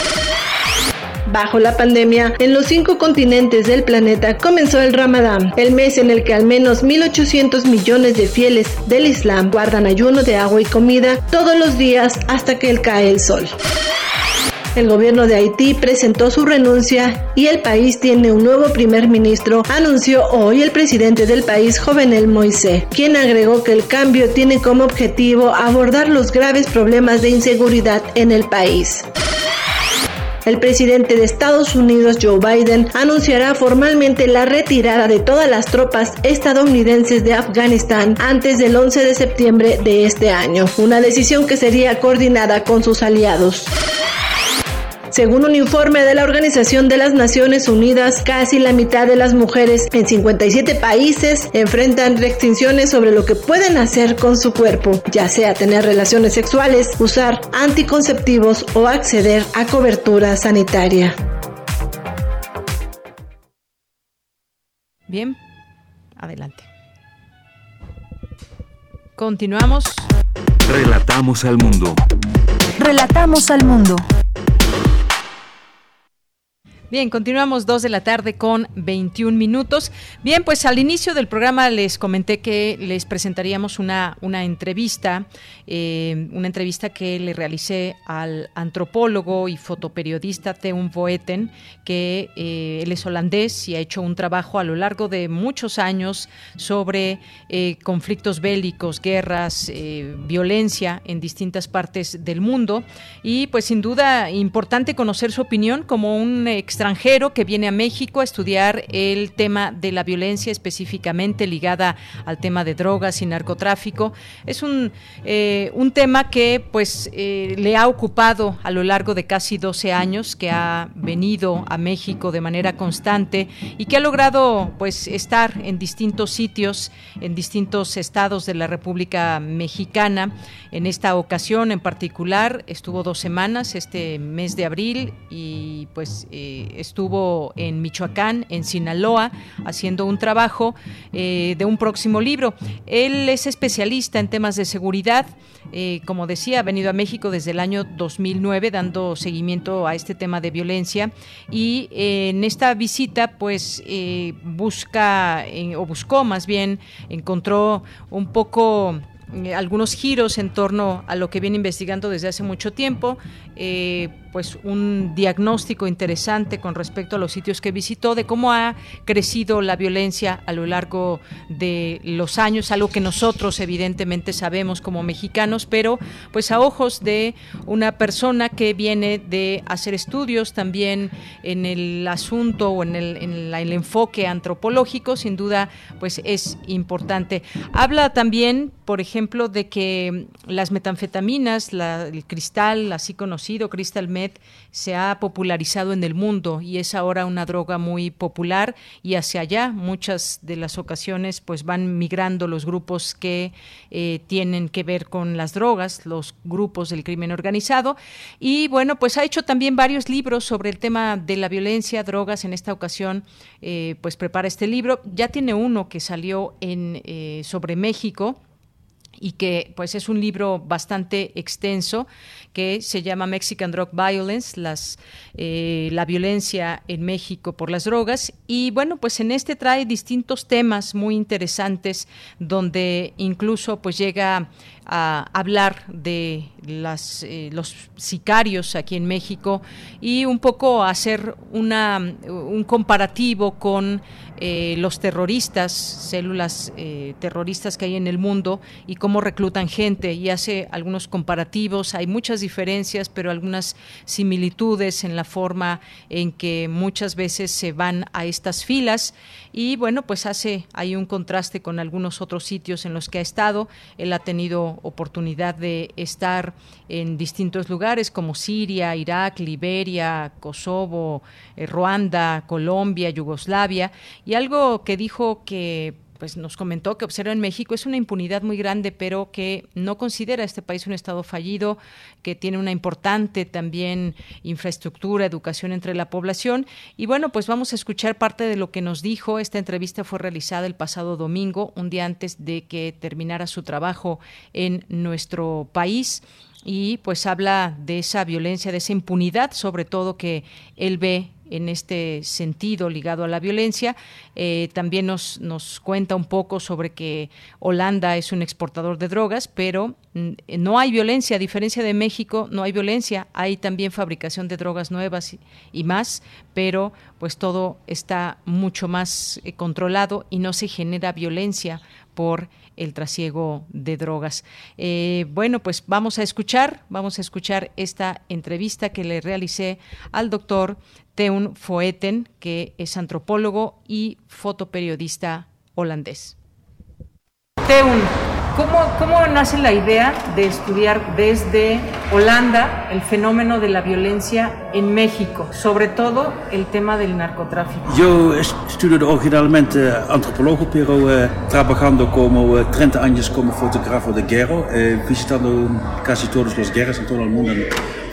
Bajo la pandemia, en los cinco continentes del planeta comenzó el Ramadán, el mes en el que al menos 1.800 millones de fieles del Islam guardan ayuno de agua y comida todos los días hasta que cae el sol. El gobierno de Haití presentó su renuncia y el país tiene un nuevo primer ministro, anunció hoy el presidente del país, Jovenel Moisés, quien agregó que el cambio tiene como objetivo abordar los graves problemas de inseguridad en el país. El presidente de Estados Unidos, Joe Biden, anunciará formalmente la retirada de todas las tropas estadounidenses de Afganistán antes del 11 de septiembre de este año, una decisión que sería coordinada con sus aliados. Según un informe de la Organización de las Naciones Unidas, casi la mitad de las mujeres en 57 países enfrentan restricciones sobre lo que pueden hacer con su cuerpo, ya sea tener relaciones sexuales, usar anticonceptivos o acceder a cobertura sanitaria. Bien, adelante. Continuamos. Relatamos al mundo. Relatamos al mundo. Bien, continuamos dos de la tarde con 21 minutos. Bien, pues al inicio del programa les comenté que les presentaríamos una, una entrevista, eh, una entrevista que le realicé al antropólogo y fotoperiodista Theun Voeten, que eh, él es holandés y ha hecho un trabajo a lo largo de muchos años sobre eh, conflictos bélicos, guerras, violencia en distintas partes del mundo. Y pues sin duda importante conocer su opinión como un extranjero que viene a México a estudiar el tema de la violencia específicamente ligada al tema de drogas y narcotráfico. Es un, eh, un tema que pues eh, le ha ocupado a lo largo de casi 12 años, que ha venido a México de manera constante y que ha logrado pues estar en distintos sitios, en distintos estados de la República Mexicana. En esta ocasión en particular estuvo dos semanas, este mes de abril, y pues eh, estuvo en Michoacán, en Sinaloa, haciendo un trabajo eh, de un próximo libro. Él es especialista en temas de seguridad. Eh, como decía, ha venido a México desde el año 2009 dando seguimiento a este tema de violencia y eh, en esta visita pues busca o buscó más bien, encontró un poco algunos giros en torno a lo que viene investigando desde hace mucho tiempo, pues un diagnóstico interesante con respecto a los sitios que visitó de cómo ha crecido la violencia a lo largo de los años, algo que nosotros evidentemente sabemos como mexicanos, pero pues a ojos de una persona que viene de hacer estudios también en el asunto o en el, en el enfoque antropológico, sin duda pues es importante. Habla también, por ejemplo, de que las metanfetaminas, el cristal, así conocido, crystal se ha popularizado en el mundo y es ahora una droga muy popular y hacia allá muchas de las ocasiones pues van migrando los grupos que eh, tienen que ver con las drogas, los grupos del crimen organizado. Y bueno pues ha hecho también varios libros sobre el tema de la violencia, drogas. En esta ocasión eh, pues prepara este libro, ya tiene uno que salió en eh, sobre México y que pues es un libro bastante extenso que se llama Mexican Drug Violence, las, eh, la violencia en México por las drogas. Y bueno, pues en este trae distintos temas muy interesantes donde incluso pues llega a hablar de las, eh, los sicarios aquí en México y un poco hacer una, un comparativo con eh, los terroristas, células eh, terroristas que hay en el mundo y cómo reclutan gente y hace algunos comparativos. Hay muchas diferencias, pero algunas similitudes en la forma en que muchas veces se van a estas filas y bueno, pues hace hay un contraste con algunos otros sitios en los que ha estado. Él ha tenido oportunidad de estar en distintos lugares como Siria, Irak, Liberia, Kosovo, eh, Ruanda, Colombia, Yugoslavia. Y algo que dijo que pues nos comentó que observa en México es una impunidad muy grande, pero que no considera a este país un estado fallido, que tiene una importante también infraestructura, educación entre la población. Y bueno, pues vamos a escuchar parte de lo que nos dijo. Esta entrevista fue realizada el pasado domingo, un día antes de que terminara su trabajo en nuestro país y pues habla de esa violencia, de esa impunidad, sobre todo que él ve en este sentido ligado a la violencia. Eh, también nos, nos cuenta un poco sobre que Holanda es un exportador de drogas, pero mm, no hay violencia, a diferencia de México, no hay violencia, hay también fabricación de drogas nuevas y, más, pero pues todo está mucho más eh, controlado y no se genera violencia por el trasiego de drogas. Eh, bueno, pues vamos a escuchar, vamos a escuchar esta entrevista que le realicé al doctor Teun Foeten, que es antropólogo y fotoperiodista holandés. Teun, ¿Cómo, ¿Cómo, nace la idea de estudiar desde Holanda el fenómeno de la violencia en México, sobre todo el tema del narcotráfico? Yo estudié originalmente antropólogo, pero eh, trabajando como eh, 30 años como fotógrafo de guerra, eh, visitando casi todas las guerras en todo el mundo.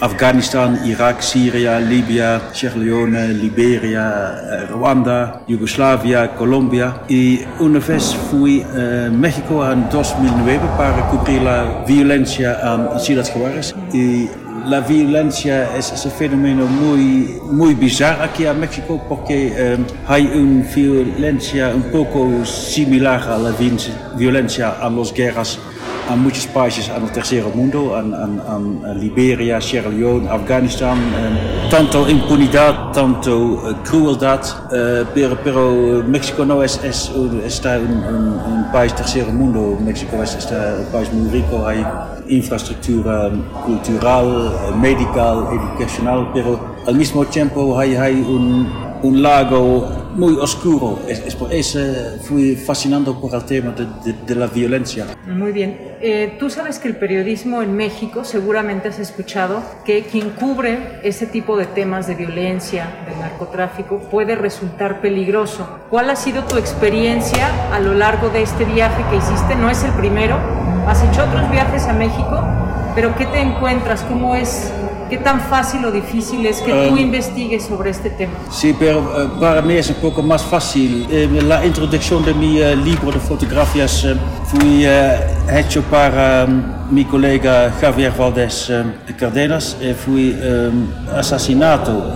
Afghanistan, Irak, Siria, Libia, Sierra Leone, Liberia, eh, Ruanda, Yugoslavia, Colombia. Y una vez fui a México en 2009 para cubrir la violencia en Ciudad Juárez. Y la violencia es, es, un fenómeno muy, muy bizarro aquí en México porque um, hay una violencia un poco similar a la violencia en las guerras en muchos países en el tercer mundo, en, en, en Liberia, Sierra Leone, Afganistán. Um, tanto impunidad, tanto uh, crueldad, uh, pero, pero México no es, es, está un, un, un país tercer mundo. México es está un país muy rico, hay infraestructura cultural, medical, educacional, pero al mismo tiempo hay, hay un, un lago muy oscuro. Es, es, eh, fui fascinando por el tema de, de, la violencia. Muy bien. Eh, tú sabes que el periodismo en México, seguramente has escuchado, que quien cubre ese tipo de temas de violencia, de narcotráfico, puede resultar peligroso. ¿Cuál ha sido tu experiencia a lo largo de este viaje que hiciste? No es el primero, has hecho otros viajes a México, pero ¿qué te encuentras? ¿Cómo es ¿Qué tan fácil o difícil es que tú um, investigues sobre este tema? Sí, pero uh, para mí es un poco más fácil. Eh, la introducción de mi uh, libro de fotografías uh, fue hecho para um, mi colega Javier Valdés Cardenas. fue um, asesinato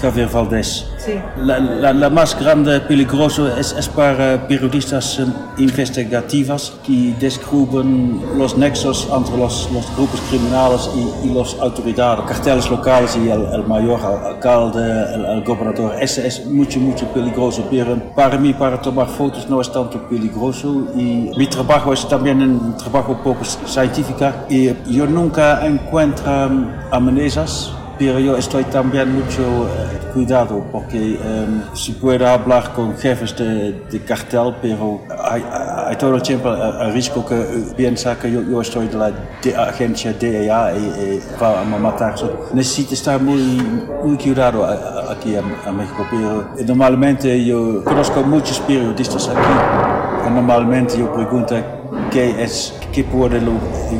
Javier Valdés. Sí. La, la, la, más grande peligroso es, es para periodistas investigativas que descubren los nexos entre los, los grupos criminales y, y las autoridades, carteles locales y el, el mayor el alcalde, el, el, gobernador. Ese es mucho, mucho peligroso. Pero para mí, para tomar fotos no es tanto peligroso y mi trabajo es también un trabajo poco científico y yo nunca encuentro amenazas pero yo estoy también mucho eh, cuidado porque um, se puede hablar con jefes de, de cartel, pero hay, hay todo el tiempo el riesgo que piensa que yo, yo estoy de la de agencia DEA y, y va a matar. So, necesita estar muy, muy cuidado aquí en, en México. Pero normalmente yo conozco muchos periodistas aquí y normalmente yo pregunto qué es, qué puede,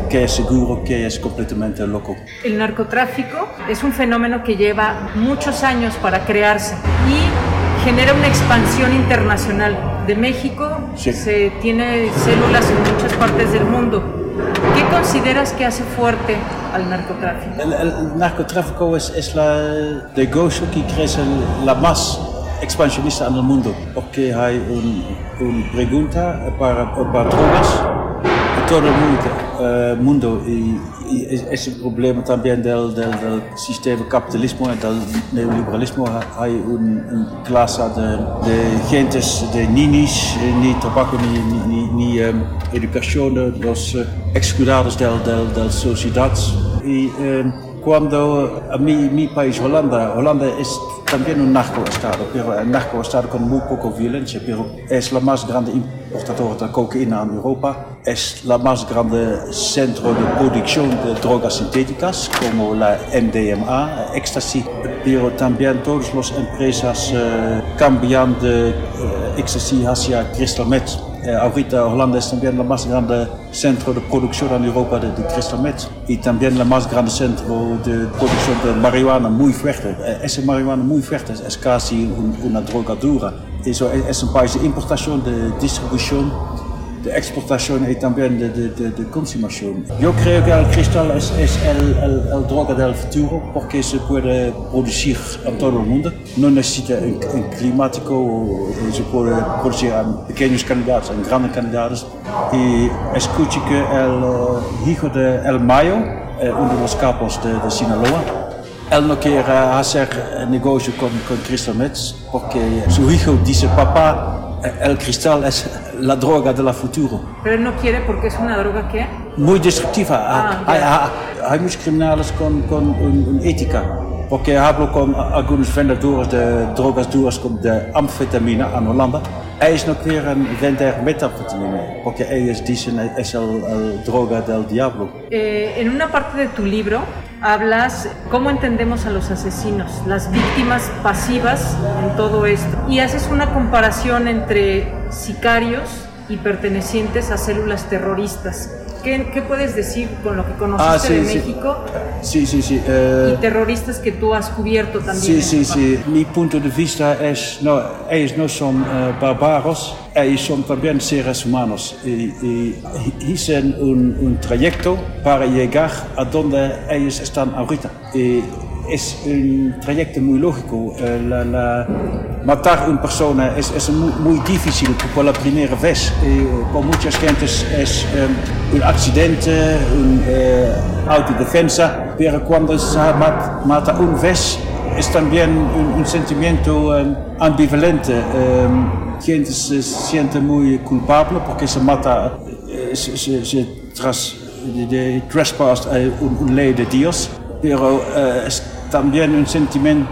qué es seguro, qué es completamente loco. El narcotráfico es un fenómeno que lleva muchos años para crearse y genera una expansión internacional. De México Sí. se tiene células en muchas partes del mundo. ¿Qué consideras que hace fuerte al narcotráfico? El, el narcotráfico es, es la negocio que crece la más expansionista en el mundo, porque hay una pregunta para, para en todo el mundo, eh, mundo y, y es, es el problema también del, del, del sistema capitalismo y del neoliberalismo. Hay una clase de, de gentes, de ninis, ni tabaco ni, ni, ni, ni em, educación, de los eh, excluidos del, del sociedad. Y em, cuando a mi, mi país, Holanda, Holanda es también un narcoestado, pero un narcoestado con muy poca violencia, pero es la más grande importadora de cocaína en Europa, es la más grande centro de producción de drogas sintéticas como la MDMA, ecstasy, pero también todas las empresas eh, cambian de eh, ecstasy hacia crystal meth. Eh, ahorita Holanda es también la más grande centro de producción en Europa de, de crystal meth y también la más grande centro de producción de marihuana muy fuerte. Eh, esa marihuana muy fuerte es, casi un- una droga dura. Eso es, es un país de importación, de distribución, de exportación y también de, de, de, de consumación. Yo creo que el cristal es, es el, el, el droga del futuro porque se puede producir en todo el mundo. No necesita un, un climático, se puede producir en pequeños candidatos, en grandes candidatos. Y escuché que el eh, hijo de El Mayo, eh, uno de los capos de, de Sinaloa, él no quiere hacer negocio con, con crystal meth porque su hijo dice, papá, el cristal es la droga del futuro. Pero él no quiere porque es una droga que... Muy destructiva. Ah, hay, ya. hay- hay muchos criminales con, con un- una ética. Porque hablo con algunos vendedores de drogas duras como de anfetamina en Holanda. Ellos no quieren vender metanfetamina porque ellos dicen es el, el droga del diablo. Eh, en una parte de tu libro hablas cómo entendemos a los asesinos, las víctimas pasivas en todo esto. Y haces una comparación entre sicarios y pertenecientes a células terroristas. ¿Qué, qué puedes decir con lo que conociste Ah, sí, de. México Sí, sí, sí. eh, y terroristas que tú has cubierto también? Sí, sí, sí. Mi punto de vista es, no, ellos no son eh, barbaros, ellos son también seres humanos y, y hicieron un, un trayecto para llegar a donde ellos están ahorita. Y es un trayecto muy lógico. Eh, la- la- matar una persona es, es muy, muy difícil por la primera vez. Por muchas gentes es eh, un accidente, una eh, autodefensa, pero cuando se mat- mata una vez es también un, un sentimiento eh, ambivalente. Eh, gente se siente muy culpable porque se mata, eh, se, se, se tras, de, de trespass un, un ley de Dios, pero eh, es también un sentimiento,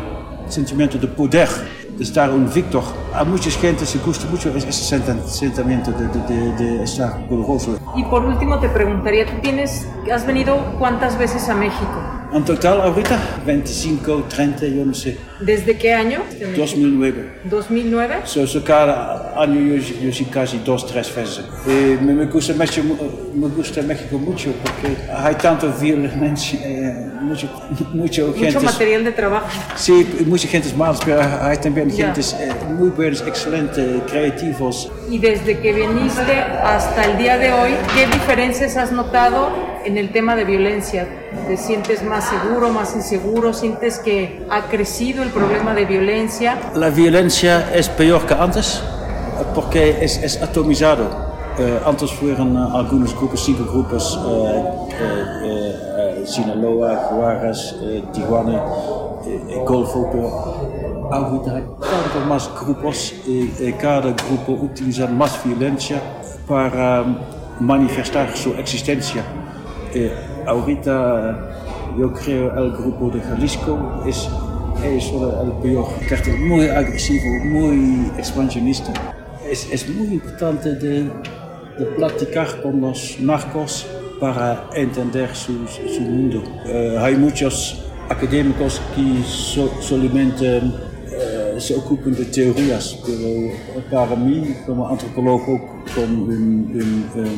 sentimiento de poder, de estar un victor. A mucha gente se gusta mucho ese sentimiento de, de, de, de estar poderoso. Y por último te preguntaría, ¿tú tienes, has venido cuántas veces a México? En total ahorita 25, 30, yo no sé, ¿Desde qué año? 2009. 2009. So, so cada año yo, yo sí casi dos, tres veces. Eh, me, me, gusta México, me gusta México mucho porque hay tanto violencia, eh, mucho, mucho Mucho gente. material de trabajo. Sí, mucha gente malas, pero hay también Ya. gentes eh, muy buenos, excelentes, creativos. Y desde que viniste hasta el día de hoy, ¿qué diferencias has notado en el tema de violencia? ¿Te sientes más seguro, más inseguro? ¿Sientes que ha crecido el problema de violencia? La violencia es peor que antes porque es, es atomizado. Eh, antes fueron eh, algunos grupos, cinco grupos, eh, eh, eh, Sinaloa, Juárez, Tijuana, Golfo, pero ahorita hay tantos más grupos y cada grupo utiliza más violencia para manifestar su existencia. Eh, ahorita yo creo el grupo de Jalisco es, es el peor, cartel muy agresivo, muy expansionista. Es, es muy importante de de platicar con los narcos para entender su, su mundo. Uh, hay muchos académicos que so, solamente uh, se ocupan de teorías, pero para mí como antropólogo con una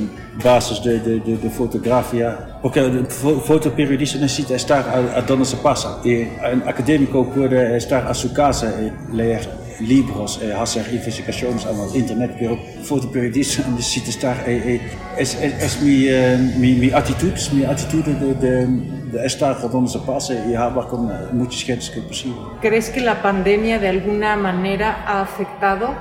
basis de, de, de, de, fotografía, porque el fotoperiodista necesita estar a, a donde se pasa y un académico puede estar a su casa y leer libros, eh, hacer investigaciones en el internet, pero fotoperiodista necesita estar, eh, eh, es, es, es mi, eh, mi, mi actitud, mi actitud de, de, de estar donde se pasa y hablar con muchas gentes que posible. ¿Crees que la pandemia de alguna manera ha afectado?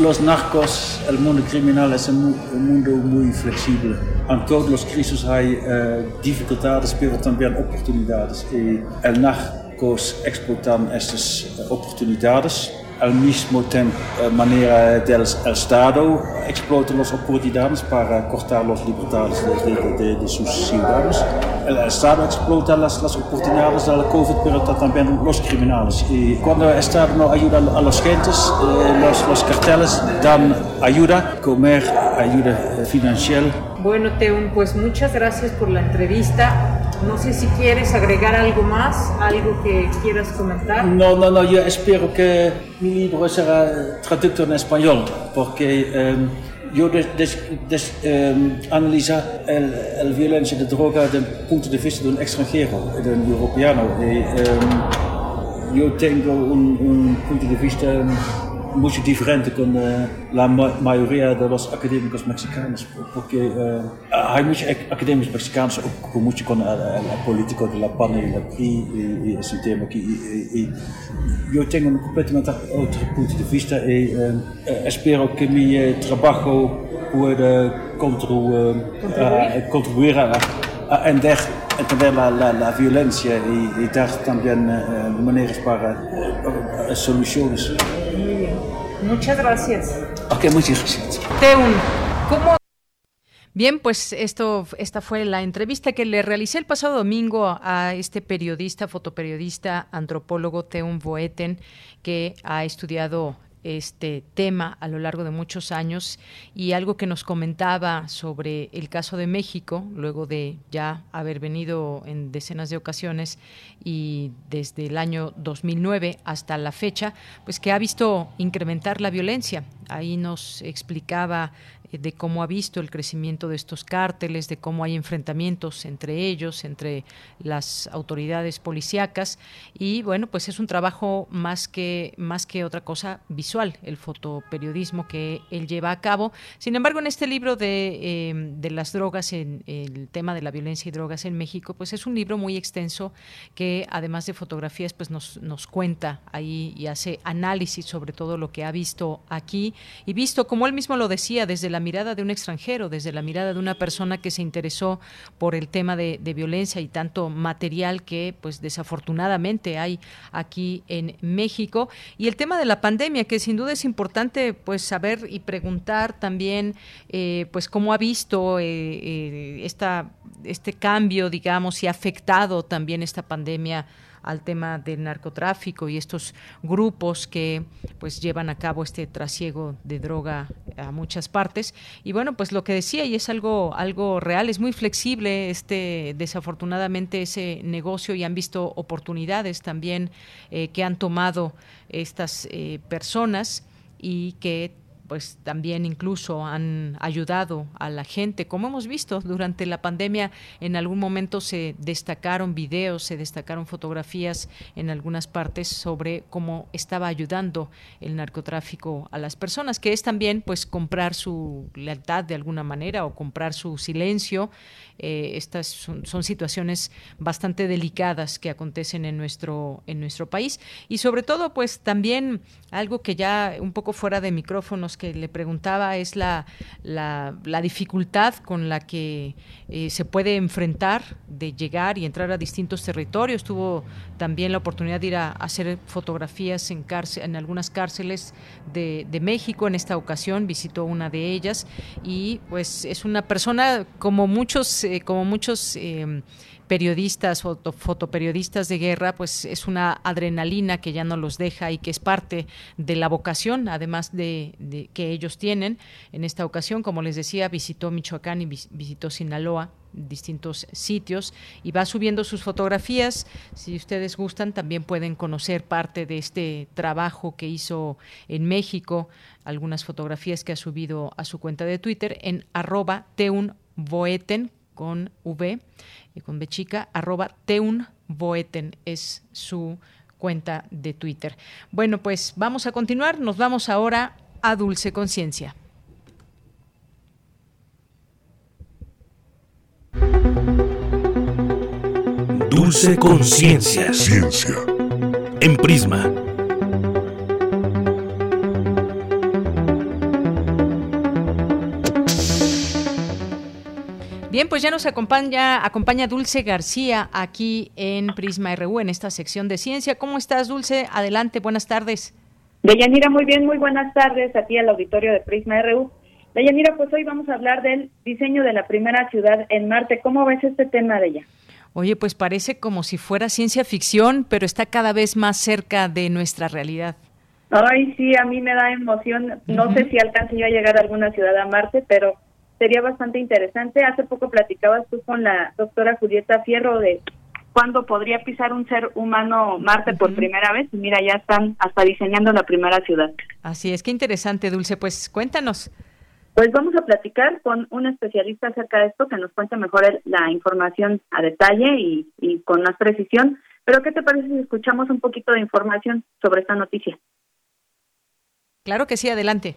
Los narcos, el mundo criminal es un, un mundo muy flexible. En todas las crisis hay uh, dificultades, pero también oportunidades. Y el narcos explotan estas oportunidades al mismo tiempo uh, manera del Estado explota las oportunidades para cortar las libertades de, de, de, sus ciudadanos. El Estado explota las, las oportunidades del COVID, pero también los criminales. Y cuando el Estado no ayuda a los gentes, eh, los, los carteles dan ayuda, comer, ayuda financiera. Bueno, Teun, pues muchas gracias por la entrevista. No sé si quieres agregar algo más, algo que quieras comentar. No, no, no, yo espero que mi libro será traducido en español, porque um, yo des, des, des, um, analizo la violencia de droga desde el punto de vista de un extranjero, de un europeo. Y, um, yo tengo un, un, punto de vista mucho diferente con uh, la ma mayoría de los académicos mexicanos, porque uh, hay muchos académicos mexicanos que ocupan mucho con la, la política de la PAN y la PRI y, y ese tema. Y, y, y, yo tengo un completamente otro punto de vista y uh, espero que mi trabajo pueda contribu contribuir a, a entender, entender la, la, la, violencia y, dar también maneras para soluciones. Muchas gracias. Ok, muchas gracias. Teun, ¿cómo? Bien, pues esto, esta fue la entrevista que le realicé el pasado domingo a este periodista, fotoperiodista, antropólogo Teun Boeten, que ha estudiado este tema a lo largo de muchos años y algo que nos comentaba sobre el caso de México, luego de ya haber venido en decenas de ocasiones y desde el año 2009 hasta la fecha, pues que ha visto incrementar la violencia. Ahí nos explicaba de cómo ha visto el crecimiento de estos cárteles, de cómo hay enfrentamientos entre ellos, entre las autoridades policíacas y bueno, pues es un trabajo más que más que otra cosa visual, el fotoperiodismo que él lleva a cabo. Sin embargo, en este libro de, eh, de las drogas, en el tema de la violencia y drogas en México, pues es un libro muy extenso que además de fotografías, pues nos, nos cuenta ahí y hace análisis sobre todo lo que ha visto aquí y visto, como él mismo lo decía, desde la mirada de un extranjero, desde la mirada de una persona que se interesó por el tema de, violencia y tanto material que pues desafortunadamente hay aquí en México. Y el tema de la pandemia que sin duda es importante pues saber y preguntar también eh, pues cómo ha visto eh, eh, esta este cambio digamos y ha afectado también esta pandemia al tema del narcotráfico y estos grupos que pues llevan a cabo este trasiego de droga a muchas partes. Y bueno pues lo que decía y es algo algo real es muy flexible este desafortunadamente ese negocio y han visto oportunidades también eh, que han tomado estas eh, personas y que pues también incluso han ayudado a la gente. Como hemos visto durante la pandemia, en algún momento se destacaron videos, se destacaron fotografías en algunas partes sobre cómo estaba ayudando el narcotráfico a las personas, que es también pues comprar su lealtad de alguna manera o comprar su silencio. Eh, estas son, son, situaciones bastante delicadas que acontecen en nuestro en nuestro país y sobre todo pues también algo que ya un poco fuera de micrófonos que le preguntaba es la, la, la dificultad con la que eh, se puede enfrentar de llegar y entrar a distintos territorios. Tuvo también la oportunidad de ir a, hacer fotografías en, cárcel, en algunas cárceles de, México. En esta ocasión visitó una de ellas y pues es una persona como muchos, eh, como muchos eh, periodistas, fotoperiodistas de guerra, pues es una adrenalina que ya no los deja y que es parte de la vocación, además de, que ellos tienen. En esta ocasión, como les decía, visitó Michoacán y visitó Sinaloa distintos sitios y va subiendo sus fotografías. Si ustedes gustan, también pueden conocer parte de este trabajo que hizo en México, algunas fotografías que ha subido a su cuenta de Twitter en arroba teunboeten con V y con B chica, arroba teunboeten es su cuenta de Twitter. Bueno, pues vamos a continuar, nos vamos ahora a Dulce Conciencia. Dulce Conciencia. Ciencia. En Prisma. Bien, pues ya nos acompaña, acompaña Dulce García aquí en Prisma RU, en esta sección de ciencia. ¿Cómo estás, Dulce? Adelante, buenas tardes. Deyanira, muy bien, muy buenas tardes a ti al auditorio de Prisma RU. Deyanira, pues hoy vamos a hablar del diseño de la primera ciudad en Marte. ¿Cómo ves este tema de ella? Oye, pues parece como si fuera ciencia ficción, pero está cada vez más cerca de nuestra realidad. Ay, sí, a mí me da emoción. No sé si alcance yo a llegar a alguna ciudad a Marte, pero sería bastante interesante. Hace poco platicabas tú con la doctora Julieta Fierro de cuándo podría pisar un ser humano Marte por primera vez. Y mira, ya están hasta diseñando la primera ciudad. Así es, qué interesante, Dulce. Pues cuéntanos. Pues vamos a platicar con un especialista acerca de esto que nos cuente mejor la información a detalle y, con más precisión. Pero ¿qué te parece si escuchamos un poquito de información sobre esta noticia? Claro que sí, adelante.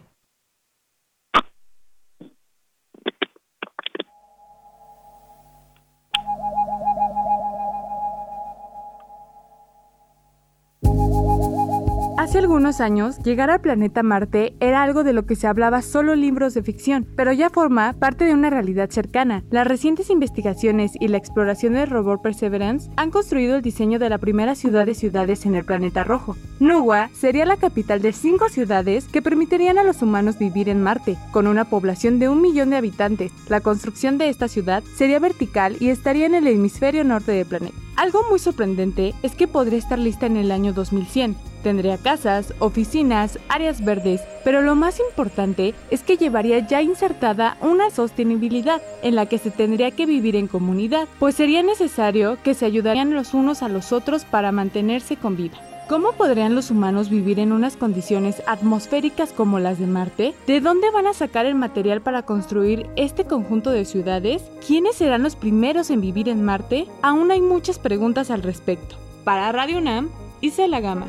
Hace algunos años, llegar al planeta Marte era algo de lo que se hablaba solo en libros de ficción, pero ya forma parte de una realidad cercana. Las recientes investigaciones y la exploración del robot Perseverance han construido el diseño de la primera ciudad de ciudades en el planeta rojo. Nuwa sería la capital de cinco ciudades que permitirían a los humanos vivir en Marte, con una población de un millón de habitantes. La construcción de esta ciudad sería vertical y estaría en el hemisferio norte del planeta. Algo muy sorprendente es que podría estar lista en el año 2100, Tendría casas, oficinas, áreas verdes, pero lo más importante es que llevaría ya insertada una sostenibilidad en la que se tendría que vivir en comunidad, pues sería necesario que se ayudarían los unos a los otros para mantenerse con vida. ¿Cómo podrían los humanos vivir en unas condiciones atmosféricas como las de Marte? ¿De dónde van a sacar el material para construir este conjunto de ciudades? ¿Quiénes serán los primeros en vivir en Marte? Aún hay muchas preguntas al respecto. Para Radio UNAM, hice la gama.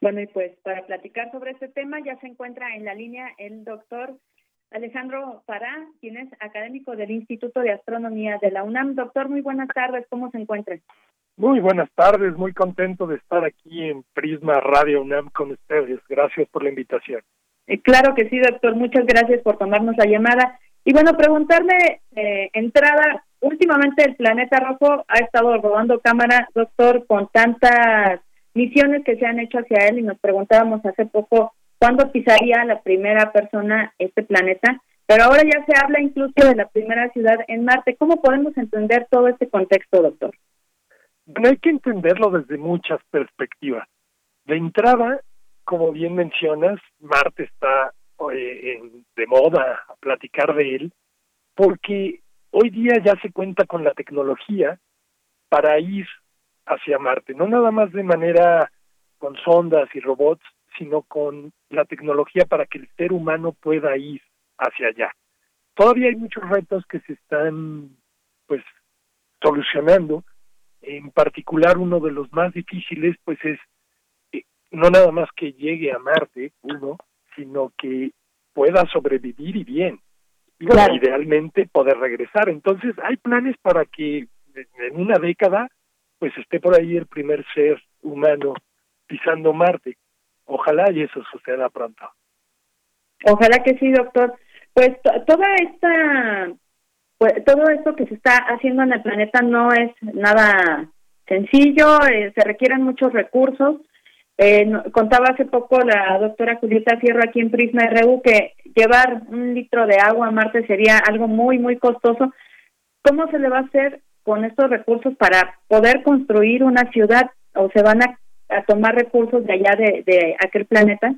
Bueno, y pues para platicar sobre este tema ya se encuentra en la línea el doctor Alejandro Pará, quien es académico del Instituto de Astronomía de la UNAM. Doctor, muy buenas tardes, ¿cómo se encuentra? Muy buenas tardes, muy contento de estar aquí en Prisma Radio UNAM con ustedes. Gracias por la invitación. Eh, claro que sí, doctor, muchas gracias por tomarnos la llamada. Y bueno, preguntarle, eh, entrada, últimamente el planeta rojo ha estado robando cámara, doctor, con tantas misiones que se han hecho hacia él y nos preguntábamos hace poco cuándo pisaría la primera persona este planeta, pero ahora ya se habla incluso de la primera ciudad en Marte. ¿Cómo podemos entender todo este contexto, doctor? Hay que entenderlo desde muchas perspectivas. De entrada, como bien mencionas, Marte está eh, de moda a platicar de él, porque hoy día ya se cuenta con la tecnología para ir hacia Marte, no nada más de manera con sondas y robots, sino con la tecnología para que el ser humano pueda ir hacia allá. Todavía hay muchos retos que se están pues solucionando, en particular uno de los más difíciles pues es eh, no nada más que llegue a Marte uno, sino que pueda sobrevivir y bien. Y bueno, idealmente poder regresar. Entonces, hay planes para que en una década pues esté por ahí el primer ser humano pisando Marte. Ojalá y eso suceda pronto. Ojalá que sí, doctor. Pues toda esta, pues, todo esto que se está haciendo en el planeta no es nada sencillo, eh, se requieren muchos recursos. Eh, contaba hace poco la doctora Julieta Fierro aquí en Prisma RU que llevar un litro de agua a Marte sería algo muy, muy costoso ¿cómo se le va a hacer con estos recursos para poder construir una ciudad o se van a, tomar recursos de allá de, de aquel planeta?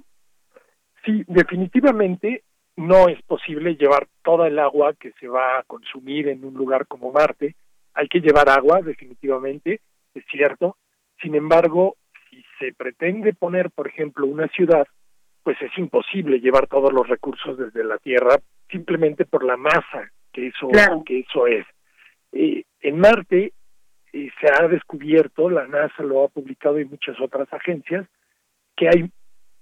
Sí, definitivamente no es posible llevar toda el agua que se va a consumir en un lugar como Marte. Hay que llevar agua, definitivamente, es cierto. Sin embargo, si se pretende poner, por ejemplo, una ciudad, pues es imposible llevar todos los recursos desde la Tierra simplemente por la masa que eso que eso es. Eh, en Marte eh, se ha descubierto, la NASA lo ha publicado y muchas otras agencias, que hay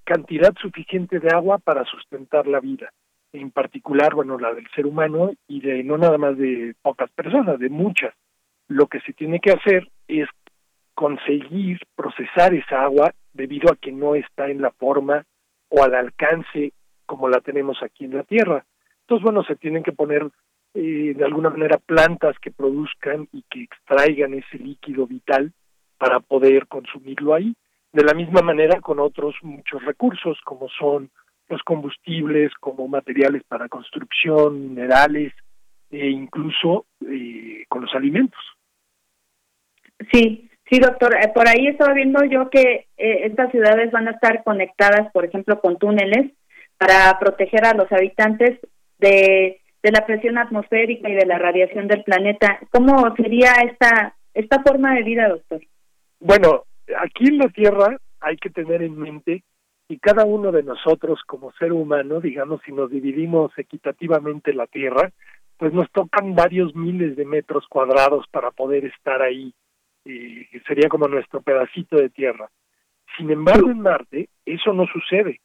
cantidad suficiente de agua para sustentar la vida en particular, bueno, la del ser humano y de no nada más de pocas personas, de muchas. Lo que se tiene que hacer es conseguir procesar esa agua debido a que no está en la forma o al alcance como la tenemos aquí en la Tierra. Entonces, bueno, se tienen que poner eh, de alguna manera plantas que produzcan y que extraigan ese líquido vital para poder consumirlo ahí. De la misma manera con otros muchos recursos como son los combustibles como materiales para construcción, minerales e incluso eh, con los alimentos. Sí, sí, doctor. Eh, por ahí estaba viendo yo que eh, estas ciudades van a estar conectadas, por ejemplo, con túneles para proteger a los habitantes de, de la presión atmosférica y de la radiación del planeta. ¿Cómo sería esta, esta forma de vida, doctor? Bueno, aquí en la Tierra hay que tener en mente y cada uno de nosotros como ser humano, digamos, si nos dividimos equitativamente la Tierra, pues nos tocan varios miles de metros cuadrados para poder estar ahí, y sería como nuestro pedacito de tierra. Sin embargo, en Marte eso no sucede.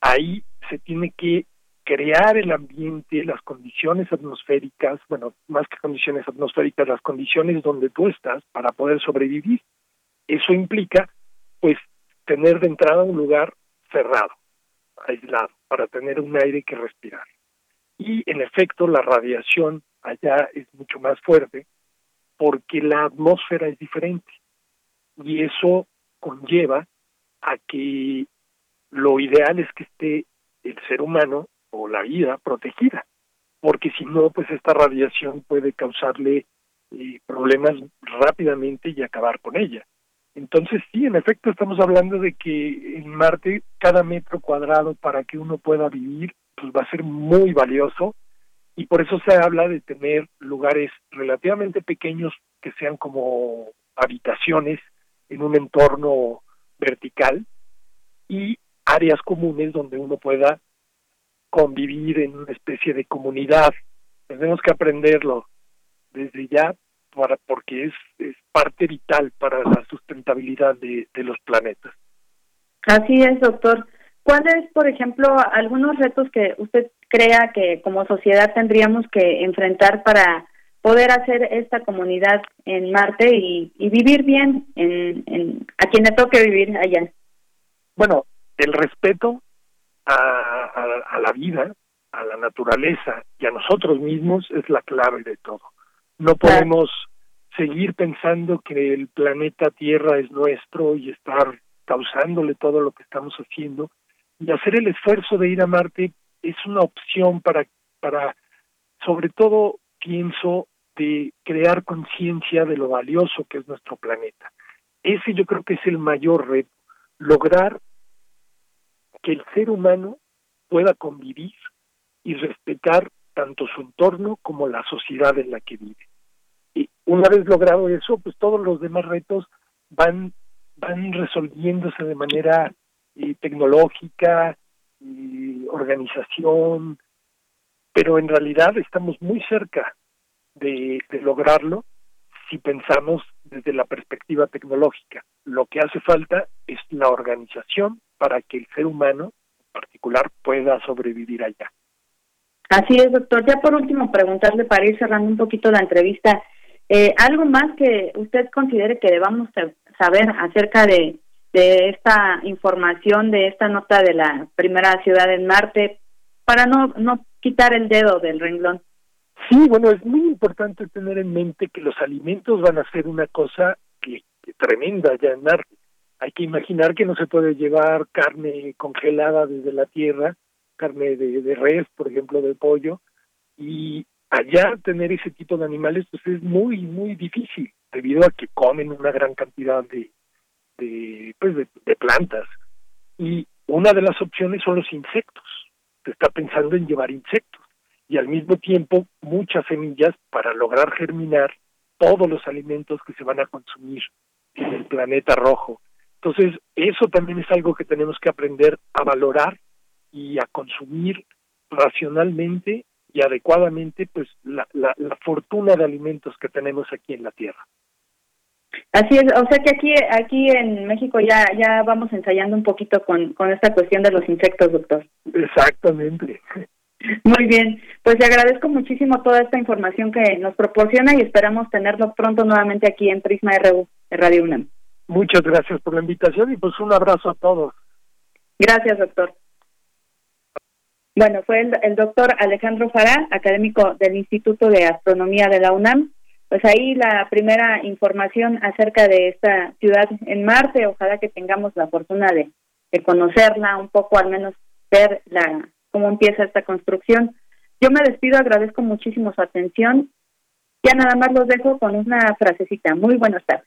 Ahí se tiene que crear el ambiente, las condiciones atmosféricas, bueno, más que condiciones atmosféricas, las condiciones donde tú estás para poder sobrevivir. Eso implica, pues, tener de entrada un lugar cerrado, aislado, para tener un aire que respirar. Y en efecto, la radiación allá es mucho más fuerte porque la atmósfera es diferente. Y eso conlleva a que lo ideal es que esté el ser humano o la vida protegida, porque si no, pues esta radiación puede causarle eh, problemas rápidamente y acabar con ella. Entonces, sí, en efecto, estamos hablando de que en Marte cada metro cuadrado para que uno pueda vivir pues va a ser muy valioso y por eso se habla de tener lugares relativamente pequeños que sean como habitaciones en un entorno vertical y áreas comunes donde uno pueda convivir en una especie de comunidad. Tenemos que aprenderlo desde ya para, porque es, es parte vital para la sustentabilidad de, de los planetas. Así es, doctor. ¿Cuáles, por ejemplo, algunos retos que usted crea que como sociedad tendríamos que enfrentar para poder hacer esta comunidad en Marte y, vivir bien en, en, a quien le toque vivir allá? Bueno, el respeto a, a la vida, a la naturaleza y a nosotros mismos es la clave de todo. No podemos seguir pensando que el planeta Tierra es nuestro y estar causándole todo lo que estamos haciendo y hacer el esfuerzo de ir a Marte es una opción para para sobre todo pienso de crear conciencia de lo valioso que es nuestro planeta. Ese yo creo que es el mayor reto, lograr que el ser humano pueda convivir y respetar tanto su entorno como la sociedad en la que vive. Y una vez logrado eso, pues todos los demás retos van van resolviéndose de manera tecnológica, y organización, pero en realidad estamos muy cerca de lograrlo si pensamos desde la perspectiva tecnológica. Lo que hace falta es la organización para que el ser humano en particular pueda sobrevivir allá. Así es, doctor. Ya por último, preguntarle para ir cerrando un poquito la entrevista, eh, ¿algo más que usted considere que debamos saber acerca de, esta información, de esta nota de la primera ciudad en Marte, para no, no quitar el dedo del renglón? Sí, bueno, es muy importante tener en mente que los alimentos van a ser una cosa que, tremenda ya en Marte. Hay que imaginar que no se puede llevar carne congelada desde la Tierra, carne de, de res, por ejemplo, de pollo, y allá tener ese tipo de animales pues es muy muy difícil debido a que comen una gran cantidad de de pues de, plantas. Y una de las opciones son los insectos. Se está pensando en llevar insectos. Y al mismo tiempo muchas semillas para lograr germinar todos los alimentos que se van a consumir en el planeta rojo. Entonces, eso también es algo que tenemos que aprender a valorar y a consumir racionalmente y adecuadamente pues la, la, fortuna de alimentos que tenemos aquí en la tierra. Así es, o sea que aquí aquí en México ya ya vamos ensayando un poquito con, con esta cuestión de los insectos, doctor. Exactamente. Muy bien, pues le agradezco muchísimo toda esta información que nos proporciona y esperamos tenerlo pronto nuevamente aquí en Prisma RU de Radio UNAM. Muchas gracias por la invitación y pues un abrazo a todos. Gracias, doctor. Bueno, fue el, doctor Alejandro Fará, académico del Instituto de Astronomía de la UNAM. Pues ahí la primera información acerca de esta ciudad en Marte. Ojalá que tengamos la fortuna de, de conocerla un poco, al menos ver la cómo empieza esta construcción. Yo me despido, agradezco muchísimo su atención. Ya nada más los dejo con una frasecita. Muy buenas tardes.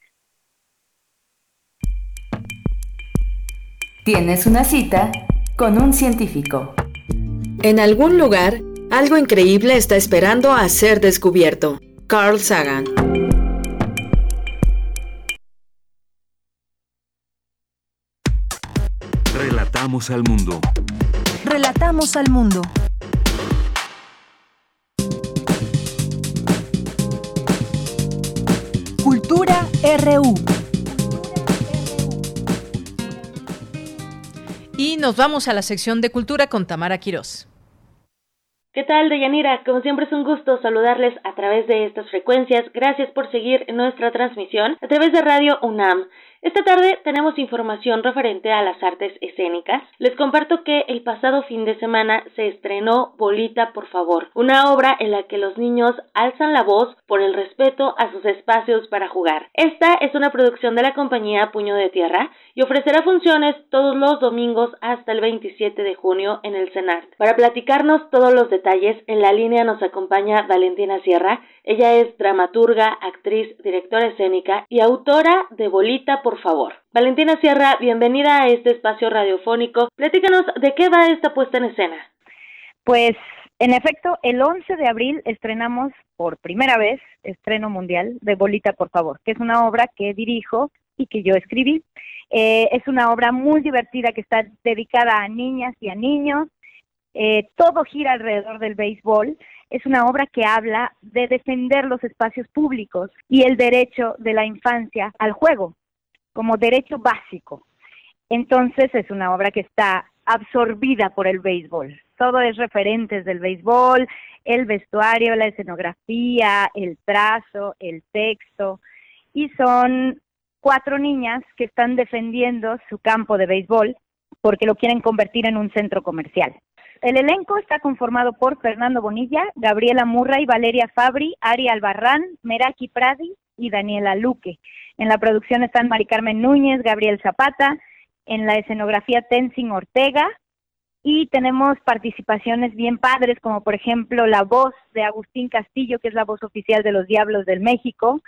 Tienes una cita con un científico. En algún lugar, algo increíble está esperando a ser descubierto. Carl Sagan. Relatamos al mundo. Relatamos al mundo. Cultura RU. Nos vamos a la sección de cultura con Tamara Quirós. ¿Qué tal, Deyanira? Como siempre es un gusto saludarles a través de estas frecuencias. Gracias por seguir nuestra transmisión a través de Radio UNAM. Esta tarde tenemos información referente a las artes escénicas. Les comparto que el pasado fin de semana se estrenó Bolita por favor, una obra en la que los niños alzan la voz por el respeto a sus espacios para jugar. Esta es una producción de la compañía Puño de Tierra y ofrecerá funciones todos los domingos hasta el 27 de junio en el CENART. Para platicarnos todos los detalles, en la línea nos acompaña Valentina Sierra. Ella es dramaturga, actriz, directora escénica y autora de Bolita por favor. Valentina Sierra, bienvenida a este espacio radiofónico. Platícanos de qué va esta puesta en escena. Pues, en efecto, el 11 de abril estrenamos por primera vez, estreno mundial, de Bolita, por favor, que es una obra que dirijo y que yo escribí. Eh, es una obra muy divertida que está dedicada a niñas y a niños. Eh, todo gira alrededor del béisbol. Es una obra que habla de defender los espacios públicos y el derecho de la infancia al juego como derecho básico. Entonces es una obra que está absorbida por el béisbol. Todo es referentes del béisbol, el vestuario, la escenografía, el trazo, el texto. Y son cuatro niñas que están defendiendo su campo de béisbol porque lo quieren convertir en un centro comercial. El elenco está conformado por Fernando Bonilla, Gabriela Murray, Valeria Fabri, Ari Albarrán, Meraki Pradi y Daniela Luque. En la producción están Mari Carmen Núñez, Gabriel Zapata, en la escenografía Tenzin Ortega, y tenemos participaciones bien padres, como por ejemplo la voz de Agustín Castillo, que es la voz oficial de los Diablos del México,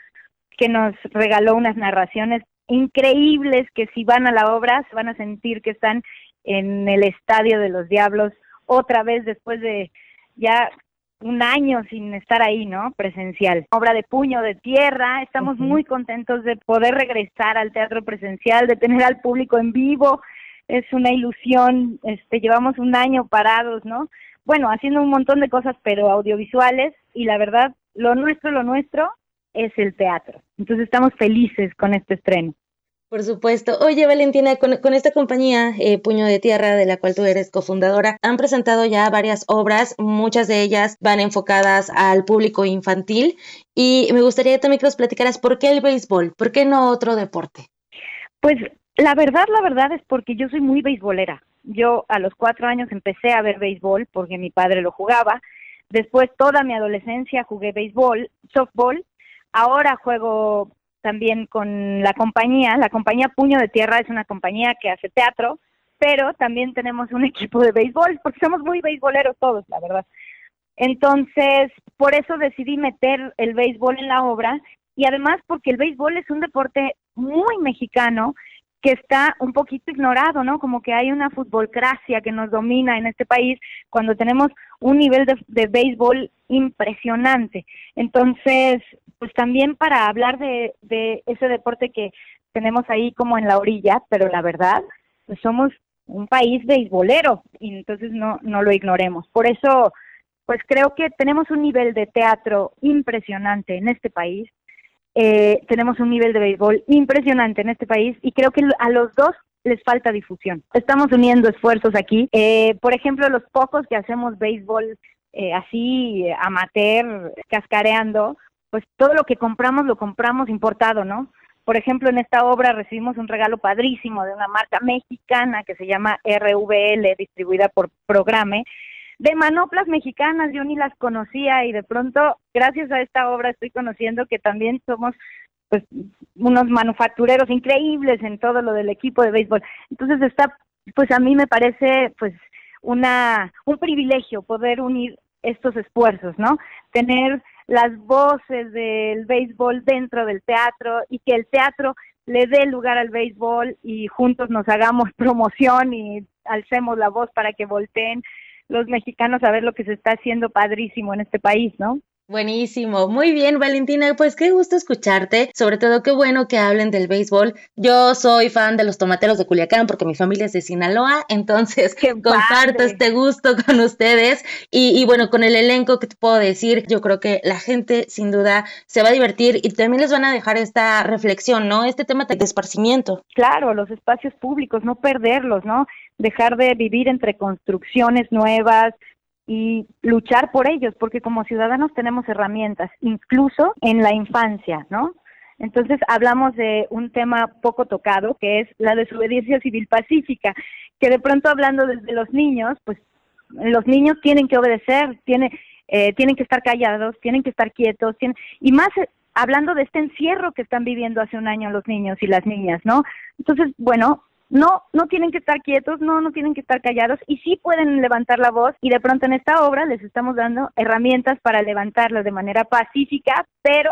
que nos regaló unas narraciones increíbles que si van a la obra se van a sentir que están en el estadio de los Diablos otra vez después de ya un año sin estar ahí, ¿no? Presencial. Obra de puño de tierra. Estamos muy contentos de poder regresar al teatro presencial, de tener al público en vivo. Es una ilusión. Este, llevamos un año parados, ¿no? Bueno, haciendo un montón de cosas, pero audiovisuales. Y la verdad, lo nuestro, lo nuestro es el teatro. Entonces estamos felices con este estreno. Por supuesto. Oye, Valentina, con, esta compañía eh, Puño de Tierra, de la cual tú eres cofundadora, han presentado ya varias obras, muchas de ellas van enfocadas al público infantil y me gustaría también que nos platicaras por qué el béisbol, por qué no otro deporte. Pues la verdad, la verdad es porque yo soy muy beisbolera. Yo a los cuatro años empecé a ver béisbol porque mi padre lo jugaba. Después toda mi adolescencia jugué béisbol, softball. Ahora juego también con la compañía. La compañía Puño de Tierra es una compañía que hace teatro, pero también tenemos un <laughs> equipo de béisbol, porque somos muy beisboleros todos, la verdad. Entonces, por eso decidí meter el béisbol en la obra y además porque el béisbol es un deporte muy mexicano que está un poquito ignorado, ¿no? Como que hay una futbolcracia que nos domina en este país cuando tenemos un nivel de, béisbol impresionante. Entonces, pues también para hablar de, de ese deporte que tenemos ahí como en la orilla, pero la verdad, pues somos un país beisbolero y entonces no, no lo ignoremos. Por eso, pues creo que tenemos un nivel de teatro impresionante en este país, eh, tenemos un nivel de béisbol impresionante en este país y creo que a los dos les falta difusión. Estamos uniendo esfuerzos aquí. Eh, por ejemplo, los pocos que hacemos béisbol eh, así, amateur, cascareando, pues todo lo que compramos lo compramos importado, ¿no? Por ejemplo, en esta obra recibimos un regalo padrísimo de una marca mexicana que se llama RVL, distribuida por Programe, de manoplas mexicanas, yo ni las conocía y de pronto, gracias a esta obra, estoy conociendo que también somos pues unos manufactureros increíbles en todo lo del equipo de béisbol. Entonces está, pues a mí me parece pues una un privilegio poder unir estos esfuerzos, ¿no? Tener las voces del béisbol dentro del teatro y que el teatro le dé lugar al béisbol y juntos nos hagamos <laughs> promoción y alcemos la voz para que volteen los mexicanos a ver lo que se está haciendo padrísimo en este país, ¿no? Buenísimo, muy bien Valentina, pues qué gusto escucharte, sobre todo qué bueno que hablen del béisbol. Yo soy fan de los tomateros de Culiacán porque mi familia es de Sinaloa, <laughs> entonces comparto este gusto con ustedes y, y, bueno, con el elenco que te puedo decir, yo creo que la gente sin duda se va a divertir y también les van a dejar esta reflexión, ¿no? Este tema de esparcimiento. Claro, los espacios públicos, no perderlos, ¿no? Dejar de vivir entre construcciones nuevas, y luchar por ellos, porque como ciudadanos tenemos herramientas, incluso en la infancia, ¿no? Entonces hablamos de un tema poco tocado, que es la desobediencia civil pacífica, que de pronto hablando desde los niños, pues los niños tienen que obedecer, tiene, eh, tienen que estar callados, tienen que estar quietos, tienen, y más eh, hablando de este encierro que están viviendo hace un año los niños y las niñas, ¿no? Entonces, bueno, no, no tienen que estar quietos, no, no tienen que estar callados y sí pueden levantar la voz y de pronto en esta obra les estamos dando herramientas para levantarla de manera pacífica, pero,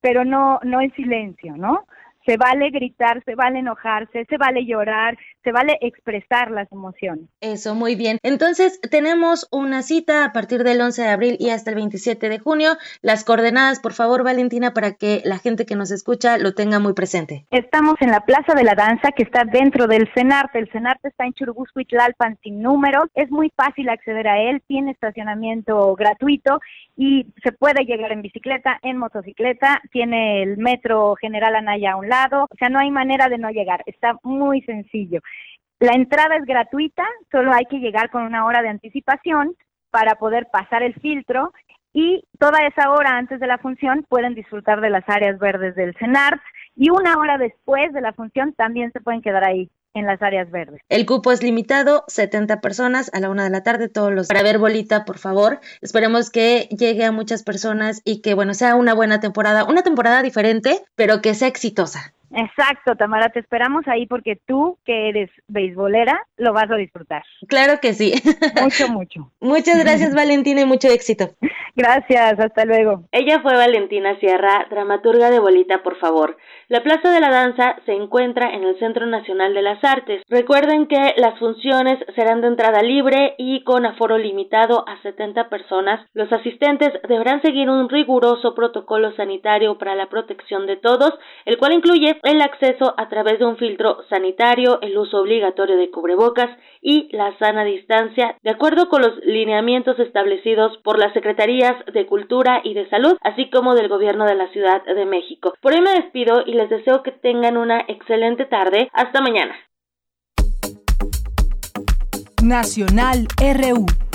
pero no, no en silencio, ¿no? Se vale gritar, se vale enojarse, se vale llorar, se vale expresar las emociones. Eso, muy bien. Entonces, tenemos una cita a partir del 11 de abril y hasta el 27 de junio. Las coordenadas, por favor, Valentina, para que la gente que nos escucha lo tenga muy presente. Estamos en la Plaza de la Danza, que está dentro del CENARTE. El CENARTE está en Churubusco, Itlalpan, sin número. Es muy fácil acceder a él, tiene estacionamiento gratuito y se puede llegar en bicicleta, en motocicleta, tiene el metro General Anaya a un lado, o sea, no hay manera de no llegar, está muy sencillo. La entrada es gratuita, solo hay que llegar con una hora de anticipación para poder pasar el filtro y toda esa hora antes de la función pueden disfrutar de las áreas verdes del CENART y una hora después de la función también se pueden quedar ahí en las áreas verdes. El cupo es limitado, 70 personas a la una de la tarde, todos los para ver bolita, por favor. Esperemos que llegue a muchas personas y que, bueno, sea una buena temporada, una temporada diferente, pero que sea exitosa. Exacto, Tamara, te esperamos ahí porque tú, que eres beisbolera, lo vas a disfrutar. Claro que sí. <laughs> Mucho, mucho. Muchas gracias, Valentina, y mucho éxito. <laughs> Gracias, hasta luego. Ella fue Valentina Sierra, dramaturga de Bolita, por favor. La Plaza de la Danza se encuentra en el Centro Nacional de las Artes. Recuerden que las funciones serán de entrada libre y con aforo limitado a 70 personas. Los asistentes deberán seguir un riguroso protocolo sanitario para la protección de todos, el cual incluye el acceso a través de un filtro sanitario, el uso obligatorio de cubrebocas y la sana distancia, de acuerdo con los lineamientos establecidos por las Secretarías de Cultura y de Salud, así como del Gobierno de la Ciudad de México. Por hoy me despido y les deseo que tengan una excelente tarde. Hasta mañana. Nacional RU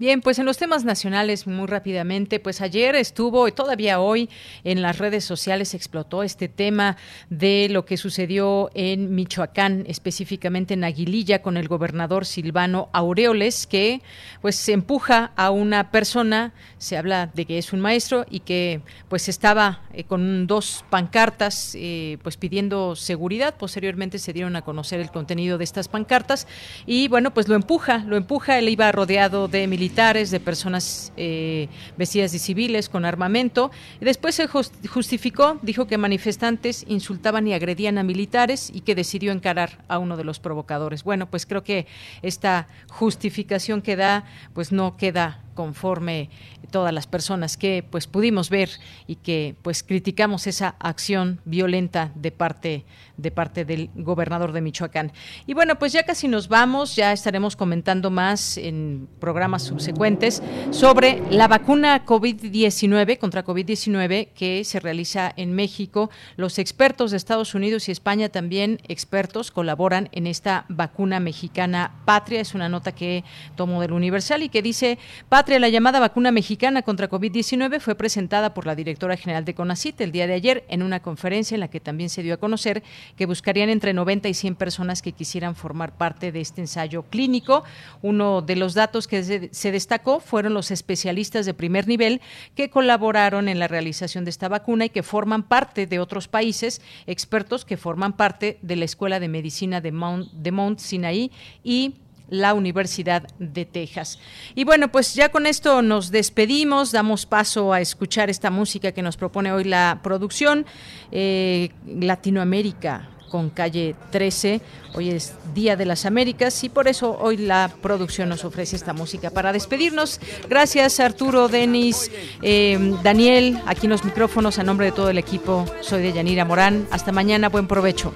Bien, pues en los temas nacionales muy rápidamente, pues ayer estuvo y todavía hoy en las redes sociales explotó este tema de lo que sucedió en Michoacán, específicamente en Aguililla con el gobernador Silvano Aureoles que pues se empuja a una persona, se habla de que es un maestro y que pues estaba eh, con dos pancartas eh, pues pidiendo seguridad, posteriormente se dieron a conocer el contenido de estas pancartas y bueno, pues lo empuja, lo empuja, él iba rodeado de militares de personas eh, vestidas de civiles con armamento. Después se justificó, dijo que manifestantes insultaban y agredían a militares y que decidió encarar a uno de los provocadores. Bueno, pues creo que esta justificación que da, pues no queda conforme todas las personas que pues pudimos ver y que pues criticamos esa acción violenta de parte de parte del gobernador de Michoacán. Y bueno, pues ya casi nos vamos, ya estaremos comentando más en programas subsecuentes sobre la vacuna COVID-19 contra COVID-19 que se realiza en México. Los expertos de Estados Unidos y España también expertos colaboran en esta vacuna mexicana Patria, es una nota que tomo del Universal y que dice Patria la llamada vacuna mexicana contra COVID-19 fue presentada por la directora general de CONACIT el día de ayer en una conferencia en la que también se dio a conocer que buscarían entre 90 y 100 personas que quisieran formar parte de este ensayo clínico. Uno de los datos que se destacó fueron los especialistas de primer nivel que colaboraron en la realización de esta vacuna y que forman parte de otros países, expertos que forman parte de la Escuela de Medicina de Mount, de Mount Sinai y la Universidad de Texas. Y bueno, pues ya con esto nos despedimos, damos paso a escuchar esta música que nos propone hoy la producción eh, Latinoamérica con calle 13. Hoy es Día de las Américas y por eso hoy la producción nos ofrece esta música. Para despedirnos, gracias Arturo, Denis, eh, Daniel, aquí en los micrófonos a nombre de todo el equipo. Soy de Yanira Morán. Hasta mañana, buen provecho.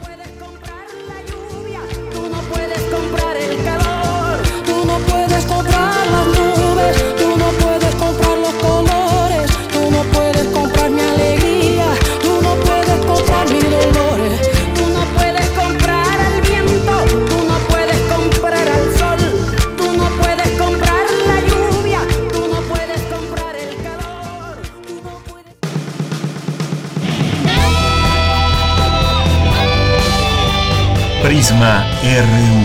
RU.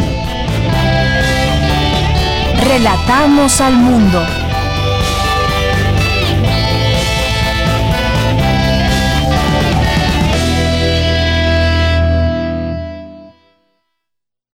Relatamos al mundo.